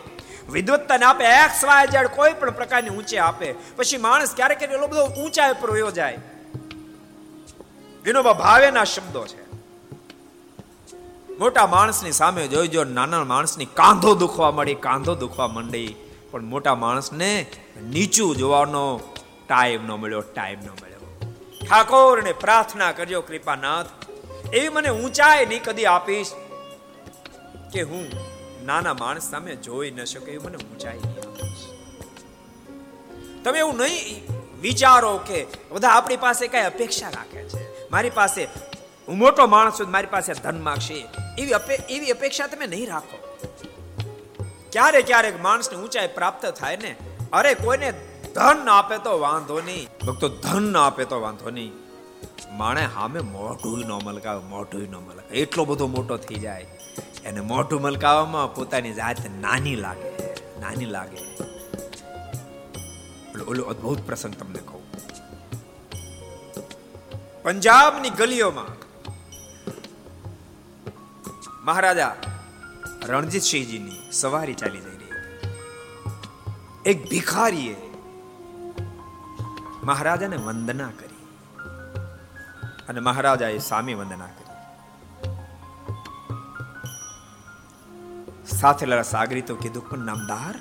વિદ્વત્તાને આપે એક્સ વાય ઝેડ કોઈ પણ પ્રકારની ઊંચે આપે. પછી માણસ ક્યારેક એટલો બધો ઊંચાઈ પર વયો જાય. વિનોબા ભાવેના શબ્દો છે. મોટા માણસની સામે જોઈ જો નાના માણસની કાંધો દુખવા મળી કાંધો દુખવા માંડી, પણ મોટા માણસને નીચું જોવાનો ટાઈમ ન મળ્યો ટાઈમ ન મળ્યો. ઠાકોરને પ્રાર્થના કરજો, કૃપાનાથ, એવી મને ઊંચાઈ નહીં કદી આપીશ કે હું નાના માણસ સામે જોઈ ન શકે, એવી મને ઊંચાઈ નહીં આપીશ. તમે એવું નહીં વિચારો કે બધા આપણી પાસે કઈ અપેક્ષા રાખે છે. મારી પાસે હું મોટો માણસ છું, મારી પાસે ધન માગશે એવી એવી અપેક્ષા તમે નહીં રાખો. ક્યારે ક્યારેક માણસને ઊંચાઈ પ્રાપ્ત થાય ને, અરે કોઈને ધન આપે તો વાંધો નહીં, ભક્તો ધન આપે તો વાંધો નહીં. માણે સામે મોઢું ન મલકાવે મોઢું ન મલકાવે. એટલો બધો મોટો થઈ જાય. એને મોઢું મલકાવવામાં પોતાની જાત નાની લાગે નાની લાગે. ઓલો અદ્ભુત પ્રસંગ તમને કહું. પંજાબની ગલીઓમાં મહારાજા રણજીતસિંહજીની સવારી ચાલી જઈ રહી એક ભિખારીએ મહારાજાને વંદના કરી અને મહારાજાએ સામી વંદના કરી. સાથે લડા સાગરી તો કીધું, પણ નામદાર,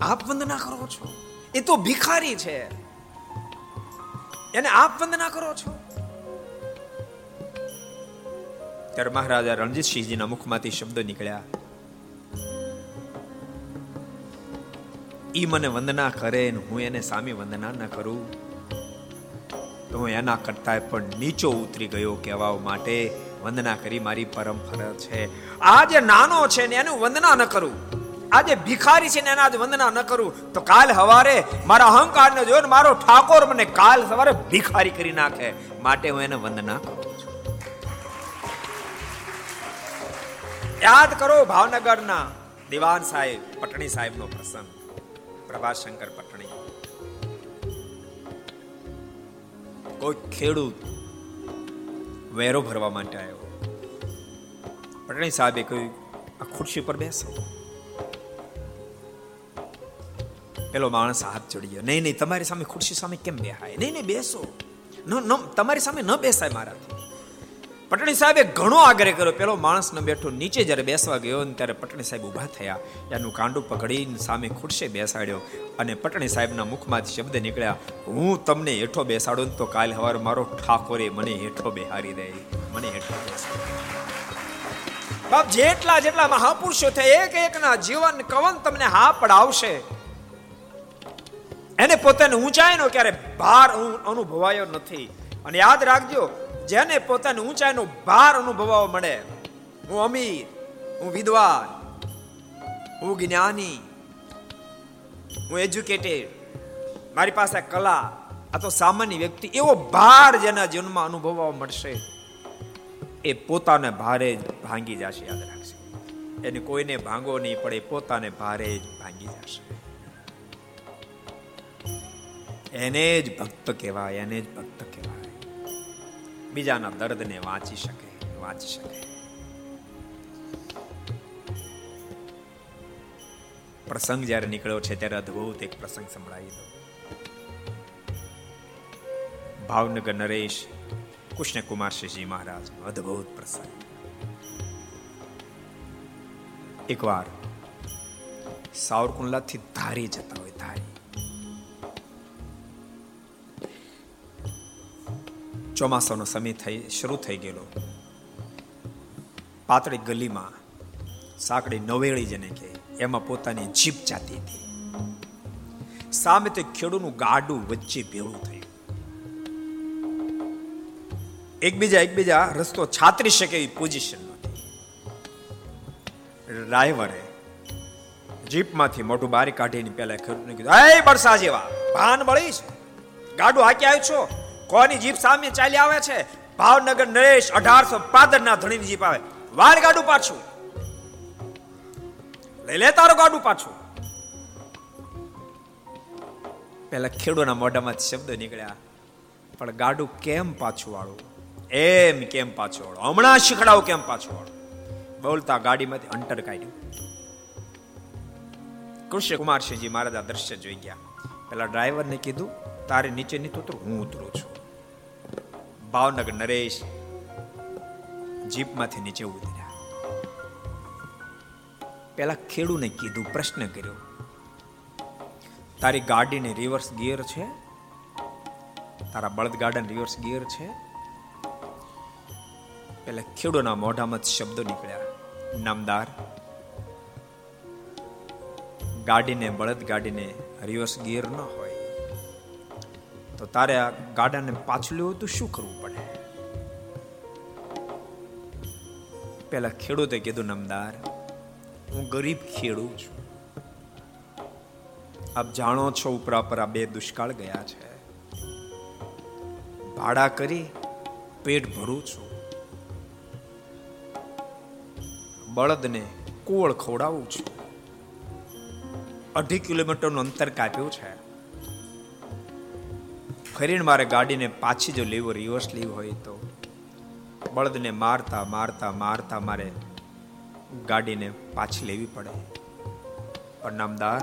આપ વંદના કરો છો? એ તો ભિખારી છે. એને આપ વંદના કરો છો? ત્યારે મહારાજા રણજીતસિંહજીના મુખમાંથી શબ્દો નીકળ્યા. ઈ મને વંદના કરે ને હું એને સામે વંદના ન કરું. તો હું એના કરતા પણ નીચો ઉતરી ગયો કહેવા માટે વંદના કરી મારી પરમ ફરજ છે. આ જે નાનો છે ને એનું વંદના ન કરું. આજે ભિખારી છે ને એના વંદના ન કરું, તો કાલ સવારે મારા અહંકારને જોયો ને મારો ઠાકોર મને કાલ સવારે ભિખારી કરી નાખે. માટે હું એને વંદના કરું યાદ કરો ભાવનગરના દિવાન સાહેબ, પટણી સાહેબનો પ્રસંગ. પ્રભાશંકર પટણી. કોઈ ખેડૂત વેરો ભરવા માટે આવ્યો. પટણી સાહેબે કહ્યું, આ ખુરશી પર બેસો. પેલો માણસ હાથ ચડી ગયો. નહીં નહીં, તમારી સામે ખુરશી સામે કેમ બેહાય? નહીં નહીં, બેસો. ન તમારી સામે ન બેસાય મારાથી. પટણી સાહેબે ઘણો આગ્રહ કર્યો. પેલો માણસ ન બેઠો. નીચે જ્યારે બેસવા ગયો ને ત્યારે પટણી સાહેબ ઊભા થયા. એનું કાંડું પકડીને સામે ખુરશે બેસાડ્યો અને પટણી સાહેબના મુખમાંથી શબ્દ નીકળ્યા, હું તમને હેઠો બેસાડું તો કાલ હવાર મારો ઠાકોરે મને હેઠો બેહારી દે. મને હેઠો બેસાડે. બાપ, જેટલા જેટલા મહાપુરુષો થયા એક એકના જીવન કવન તમને હા પડાવશે. એને પોતાને ઊંચાઈનો ક્યારે ભાર અનુભવાયો નથી. અને યાદ રાખજો, જેને પોતાની ઊંચાઈનો ભાર અનુભવવા મળે, હું અમીર, હું વિદ્વાન, હું જ્ઞાની, હું એજ્યુકેટેડ, મારી પાસે કલા, આ તો સામાન્ય વ્યક્તિ, એવો ભાર જેના જીવનમાં અનુભવવા મળશે, એ પોતાને ભારે જ ભાંગી જશે, યાદ રાખશે એને કોઈને ભાંગો નહીં પડે પોતાને ભારે જ ભાંગી જશે. એને જ ભક્ત કહેવાય, એને જ ભક્ત કહેવાય. બીજાના દર્દને વાંચી શકે વાંચી શકે. પ્રસંગ જ્યારે નીકળ્યો છે ત્યારે અદ્ભુત એક પ્રસંગ સંભળાવી દો ભાવનગર નરેશ કૃષ્ણ કુમાર શ્રીજી મહારાજ અદ્ભુત પ્રસંગ. એકવાર સાવરકુંડલાથી ધારી જતા હોય, ધારી. ચોમાસાનો સમય થઈ, શરૂ થઈ ગયેલો. પાતળી ગલીમાં સાંકડી નવેળી જેને કે એમાં પોતાની જીપ જાતી હતી. સામે તે ખેડૂનું ગાડું વચ્ચે ભેળું થયું. એકબીજા એકબીજા રસ્તો છાતરી શકે એવી પોઝિશન નથી ડ્રાઈવરે જીપમાંથી મોટું બારી કાઢીને પેલા ખેડૂતને કીધું એ બરસા જેવા, ભાન બળી છે. ગાડું હાકી આવ્યો છો? કોની જીપ સામે ચાલી આવે છે? ભાવનગર નરેશ અઢારસો પાદર ના ધણીની જીપ આવે. વાળ ગાડું પાછું. લઈ લે તારું ગાડું પાછું. પેલા ખેડૂના મોઢામાં શબ્દ નીકળ્યા. પણ ગાડું કેમ પાછું વાળું? એમ કેમ પાછું વાળું? હમણાં શીખડાવું કેમ પાછું વાળું? બોલતા ગાડીમાંથી અંટર કાઢ્યું. કૃષ્ણ કુમારસિંહજી મહારાજ આ દ્રશ્ય જોઈ ગયા. પેલા ડ્રાઈવરને કીધું, તારે નીચે નહીં ઉતરું, હું ઉતરું છું. ભાવનગર નરેશ જીપમાંથી નીચે ઉતર્યા. પેલા ખેડૂને કીધું, પ્રશ્ન કર્યો, તારી ગાડીને રિવર્સ ગિયર છે? તારા બળદગાડા રિવર્સ ગિયર છે? પેલા ખેડૂના મોઢામાં શબ્દો નીકળ્યા, નામદાર, ગાડીને, બળદ ગાડીને રિવર્સ ગિયર ન તો તારે આ ગાડાને પાછું લેવું તો શું કરવું પડે? પેલા ખેડૂતે કીધું, નમદાર, હું ગરીબ ખેડૂત છું. આપ જાણો છો ઉપરા પર આ બે દુષ્કાળ ગયા છે. ભાડા કરી પેટ ભરું છું. બળદને કુવળ ખવડાવું છું. અઢી કિલોમીટરનું અંતર કાપ્યું છે. ફરીને મારે ગાડીને પાછી જો લેવો રિવર્સ લેવી હોય તો બળદને મારતા મારતા મારતા મારે ગાડીને પાછી લેવી પડે. પણ નામદાર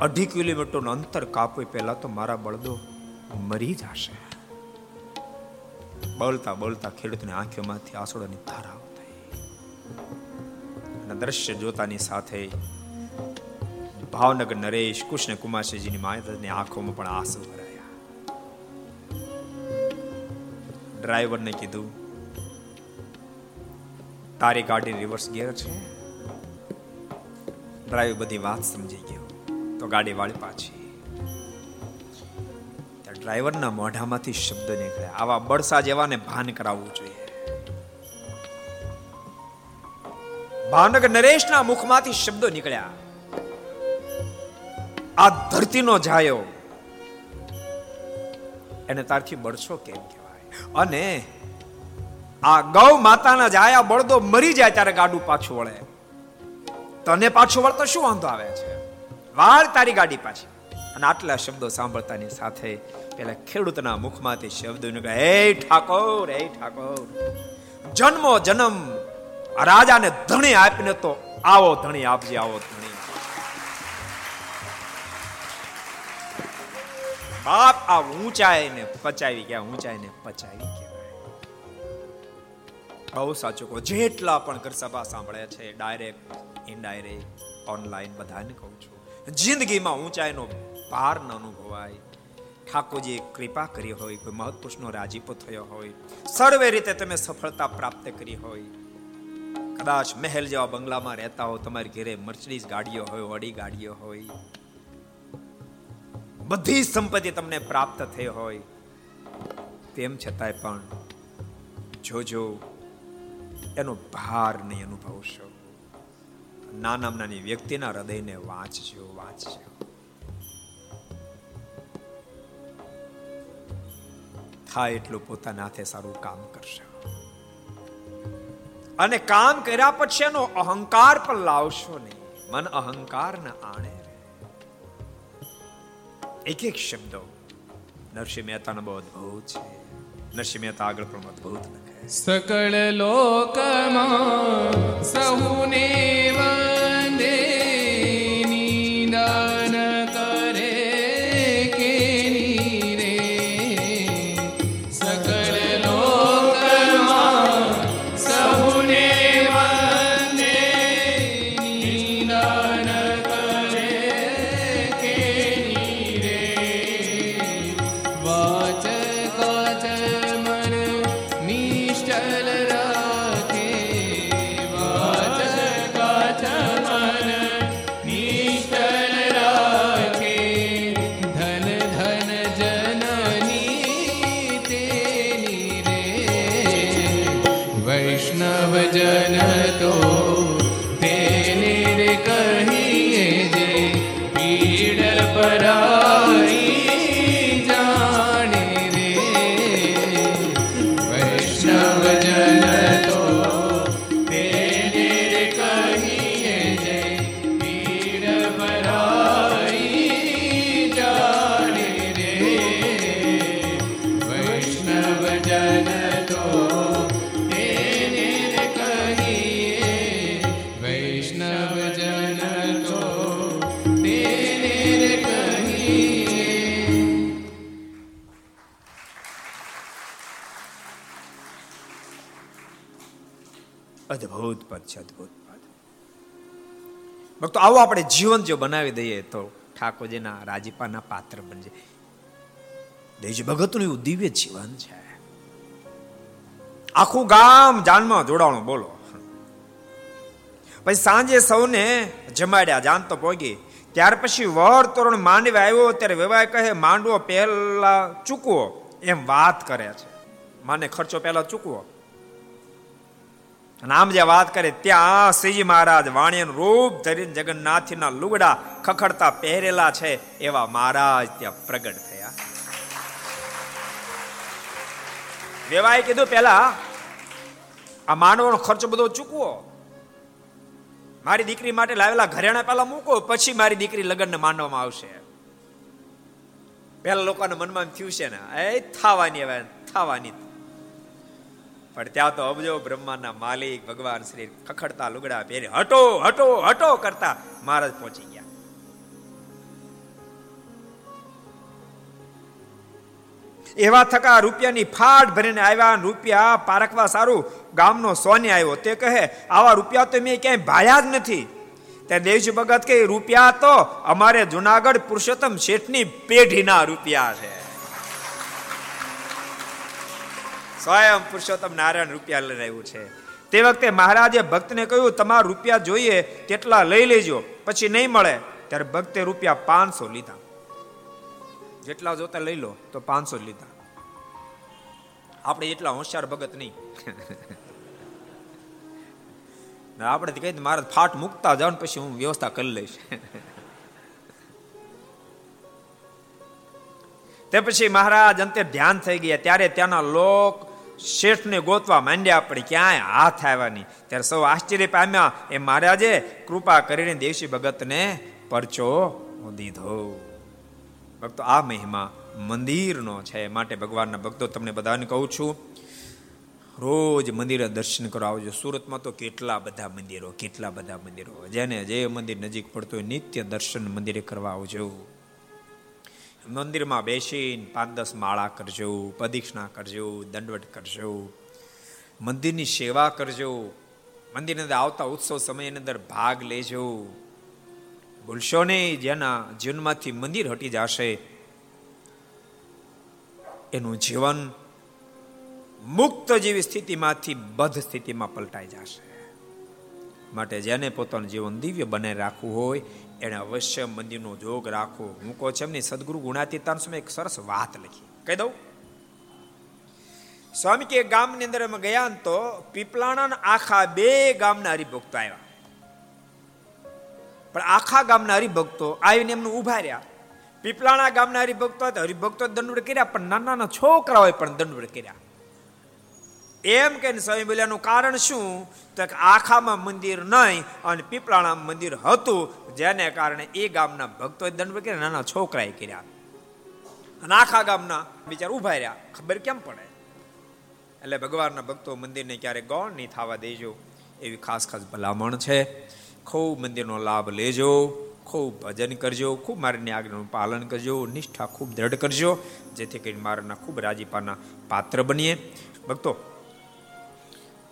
અઢી કિલોમીટરનું અંતર કાપવું પહેલા તો મારા બળદો મરી જશે. બોલતા બોલતા ખેડૂતની આંખોમાંથી આંસુડાની ધારા આવતી. દ્રશ્ય જોતાની સાથે ભાવનગર નરેશ, કૃષ્ણ કુમારસિંહજીની માતાની આંખોમાં પણ આંસુ ડ્રાઈવરને કીધું, તારી ગાડી રિવર્સ ગિયર છે. ડ્રાઈવર બધી વાત સમજી ગયો. તો ગાડી વાળી પાછી. ડ્રાઈવરના મોઢામાંથી શબ્દ નીકળ્યા. આવા બળસા જેવાને ભાન કરાવવું જોઈએ. ભાવનગર નરેશના મુખમાંથી શબ્દો નીકળ્યા. આ ધરતીનો જાયો. એને તારથી બળશો કેમ કહેવાય અને આ ગૌ માતાના જાયા બળદો મરી જાય ત્યારે ગાડું પાછું વળે. તને પાછું વળતો શું વાંધો આવે છે? વાળ તારી ગાડી પાછી. અને આટલા શબ્દો સાંભળતાની સાથે પેલા ખેડૂતના મુખમાંથી શબ્દો નીકળે, હે ઠાકોર હે ઠાકોર, જન્મો જન્મ, રાજાને ધણી આપીને તો આવો ધણી, આપજે આવો ધણી. બાપ આ ઊંચાઈને પચાવી ગયા, ઊંચાઈને પચાવી કહેવાય. બહુ સાચું કહો, જેટલા પણ ઘર સભા સાંભળે છે ડાયરેક્ટ ઇનડાયરેક્ટ ઓનલાઈન બધાને કહું છું, જિંદગીમાં ઊંચાઈનો ભાર ન અનુભવાય. ઠાકોરજીએ કૃપા કરી હોય, કોઈ મહત્પુરુષનો રાજીપો થયો હોય, સર્વે રીતે તમે સફળતા પ્રાપ્ત કરી હોય. કદાચ મહેલ જેવા બંગલામાં રહેતા હો, તમારી ઘરે મર્સિડીઝ ગાડીઓ હોય વડી ગાડીઓ હોય બધી સંપત્તિ તમને પ્રાપ્ત થઈ હોય. તેમ છતાંય પણ જોજો, એનો ભાર નહીં અનુભવશો. નાના નાની વ્યક્તિના હૃદયને વાંચજો વાંચજો. થાય એટલું પોતાના હાથે સારું કામ કરશે. અને કામ કર્યા પછી એનો અહંકાર પણ લાવશો નહીં. મન અહંકાર ના આણે. એક એક શબ્દો નરસિંહ મહેતાનો બહુ અદભુત છે નરસિંહ મહેતા આગળ પણ અદભુત સકળ લોકમાં સહુને વંદે નિદાન વૈષ્ણવ જન તો આવો આપણે જીવન જો બનાવી દઈએ તો ઠાકોરજીના રાજીપાના પાત્ર બનજે દેજ ભગતનું એવું દિવ્ય જીવન છે. આખું ગામ જાનમાં જોડાણું, બોલો. પછી સાંજે સૌને જમાડ્યા, જાન તો પોગી. ત્યાર પછી વર તોરણ માંડવે આવ્યો, ત્યારે વેવાય કહે, માંડવો પહેલા ચૂકવો. એમ વાત કરે છે. માને ખર્ચો પહેલા ચૂકવો. અને આમ જે વાત કરે, ત્યાં શ્રીજી મહારાજ વાણિયાનું રૂપ ધરીને જગન્નાથના લુગડા ખખડતા પહેરેલા છે એવા મહારાજ ત્યાં પ્રગટ થયા. વેવાએ કીધું પેલા આ માનવાનો ખર્ચો બધો ચૂકવો. મારી દીકરી માટે લાવેલા ઘરેણા પેલા મૂકો, પછી મારી દીકરી લગ્નને માનવામાં આવશે. પેલા લોકોના મનમાં થયું છે ને, એ થવાની હવે, થવાની પણ ત્યાં તો અબજો બ્રહ્માના માલિક ભગવાન શ્રી ખખડતા લુગડા પહેરી. હટો હટો હટો કરતા મહારાજ પહોંચી ગયા. એવા થકા રૂપિયાની ફાટ ભરીને આવ્યા રૂપિયા પારખવા સારું ગામનો સોને આવ્યો. તે કહે, આવા રૂપિયા તો મેં ક્યાંય ભાયા જ નથી. ત્યાં દેવજી ભગત કે રૂપિયા તો અમારે જુનાગઢ પુરુષોત્તમ શેઠની પેઢીના રૂપિયા છે. સ્વયં પુરુષોત્તમ નારાયણ રૂપિયા લઈને આવ્યું છે. તે વખતે મહારાજે ભક્તને કહ્યું, તમારા રૂપિયા જોઈએ, તેટલા લઈ લેજો, પછી નહીં મળે. ત્યારે ભક્તે રૂપિયા પાંચસો લીધા. જેટલા જોતા લઈ લો, તો પાંચસો લીધા. આપણે એટલા હોશિયાર ભગત નહીં. આપણે કહી મારે ફાટ મૂકતા જાવ પછી હું વ્યવસ્થા કરી લઈશ. તે પછી મહારાજ અંતે ધ્યાન થઈ ગયા. ત્યારે ત્યાંના લોક શેઠને ગોતવા માંડ્યા, પણ ક્યાંય હાથ આવ્યા ત્યારે સૌ આશ્ચર્ય પામ્યા એ મહારાજે, કૃપા કરીને દેવશી ભગતને પરચો દીધો. ભક્તો, આ મહિમા મંદિરનો છે. માટે ભગવાનના ભક્તો, તમને બધાને કહું છું, રોજ મંદિરે દર્શન કરવા આવજો. સુરતમાં તો કેટલા બધા મંદિરો, કેટલા બધા મંદિરો. જેને જે મંદિર નજીક પડતું હોય, નિત્ય દર્શન મંદિરે કરવા આવજો. મંદિરમાં બેસીને પાંચ દસ માળા કરજો, પ્રદક્ષિણા કરજો, દંડવટ કરજો, મંદિરની સેવા કરજો, મંદિરની અંદર આવતા ઉત્સવ સમયની અંદર ભાગ લેજો. ભૂલશો નહીં, જેના જીવનમાંથી મંદિર હટી જશે, એનું જીવન મુક્ત જેવી સ્થિતિમાંથી બધ સ્થિતિમાં પલટાઈ જશે. માટે જેને પોતાનું જીવન દિવ્ય બને રાખવું હોય એને અવશ્ય મંદિરનો જોગ રાખવો હું કહું છે એમની સદગુરુ ગુણાતીતાન સમય એક સરસ વાત લખી. કહી દઉં. સ્વામી કે ગામની અંદર અમે ગયા તો પીપલાણા આખા બે ગામના હરિભક્તો આવ્યા. પણ આખા ગામના હરિભક્તો આવીને એમનું ઊભા રહ્યા. પીપલાણા ગામના હરિભક્તો હરિભક્તો દંડવડ કર્યા, પણ નાના નાના છોકરાઓએ પણ દંડવડ કર્યા. એમ કે સ્વામી બોલ્યાનું કારણ શું? તો આખામાં મંદિર નહીં અને પીપળાણા મંદિર હતું, જેને કારણે એ ગામના ભક્તોએ દંડ કર્યા નાના છોકરાએ કર્યા. અને આખા ગામના બિચાર ઊભા રહ્યા. ખબર કેમ પડે? એટલે ભગવાનના ભક્તો મંદિરને ક્યારેક ગૌણ નહીં થવા દેજો. એવી ખાસ ખાસ ભલામણ છે. ખૂબ મંદિરનો લાભ લેજો, ખૂબ ભજન કરજો, ખૂબ મારીની આજ્ઞાનું પાલન કરજો, નિષ્ઠા ખૂબ દ્રઢ કરજો, જેથી કરીને મારાના ખૂબ રાજીપાના પાત્ર બનીએ. ભક્તો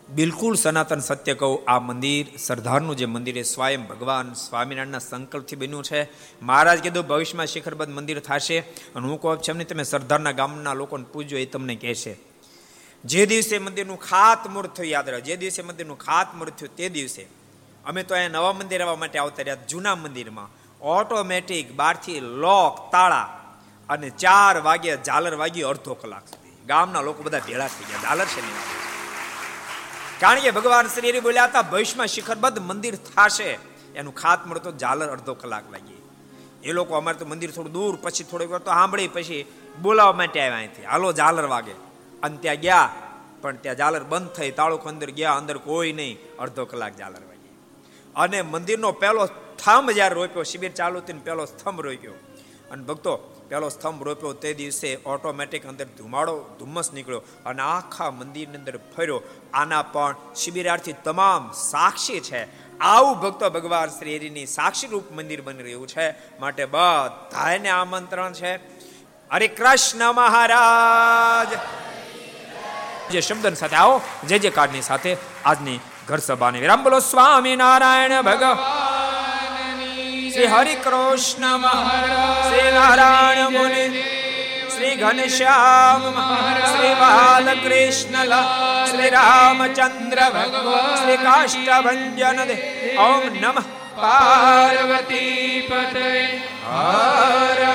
બિલકુલ સનાતન સત્ય કહું, આ મંદિર, સરદારનું જે મંદિર એ સ્વયં ભગવાન સ્વામિનારાયણના સંકલ્પથી બન્યું છે. મહારાજ કીધું, ભવિષ્યમાં શિખરબદ્ધ મંદિર થશે. અને હું કહું છું તમે સરદારના ગામના લોકોને પૂજો એ તમને કહેશે. જે દિવસે મંદિરનું ખાતમુહૂર્ત થયું, યાદ રહે જે દિવસે મંદિરનું ખાતમુહૂર્ત થયું તે દિવસે અમે તો અહીંયા નવા મંદિર આવવા માટે આવતા રહ્યા, જૂના મંદિરમાં. ઓટોમેટિક બારથી લોક, તાળા અને ચાર વાગ્યા ઝાલર વાગી અડધો કલાક સુધી. ગામના લોકો બધા ભેળા થઈ ગયા, ઝાલર છે નહીં કારણ કે ભગવાન શ્રી બોલ્યા હતા, ભવિષ્યમાં શિખરબદ્ધ મંદિર થશે. એનું ખાતમુહૂર્ત તો ઝાલર અડધો કલાક લાગી. એ લોકો અમારે તો મંદિર થોડું દૂર, પછી થોડીક વાર તો સાંભળી, પછી બોલાવવા માટે આવ્યા અહીંથી. હાલો, ઝાલર વાગે. અને ત્યાં ગયા, પણ ત્યાં ઝાલર બંધ થઈ તાળુક અંદર ગયા, અંદર કોઈ નહીં. અડધો કલાક ઝાલર વાગી. અને મંદિરનો પહેલો સ્તંભ જ્યારે રોપ્યો, શિબિર ચાલુ થઈને પહેલો સ્તંભ રોક્યો અને ભક્તો પહેલો સ્તંભ રોપ્યો તે દિવસે ઓટોમેટિક અંદર ધુમાડો, ધુમ્મસ નીકળ્યો અને આખા મંદિરની અંદર ફર્યો. આના પણ શિબિરાર્થી તમામ સાક્ષી છે. આવું ભક્તો ભગવાન શ્રી હરિની સાક્ષી રૂપ મંદિર બની રહ્યું છે. માટે બધાને આમંત્રણ છે. હરે કૃષ્ણ મહારાજ! જે શબ્દ સાથે આવો, જે જે કાર્ડની સાથે આજની ઘર સભાને વિરામ બોલો. સ્વામી નારાયણ ભગવાન! શ્રી હરિ કૃષ્ણ મહારાજ. શ્રી નારાયણ મુનિ. શ્રી ઘનશ્યામ શ્રી બાલકૃષ્ણ શ્રી રામચંદ્ર ભગવાન. શ્રી કાષ્ટભન દે. ઓમ નમઃ. પાર્વતી પતય. હર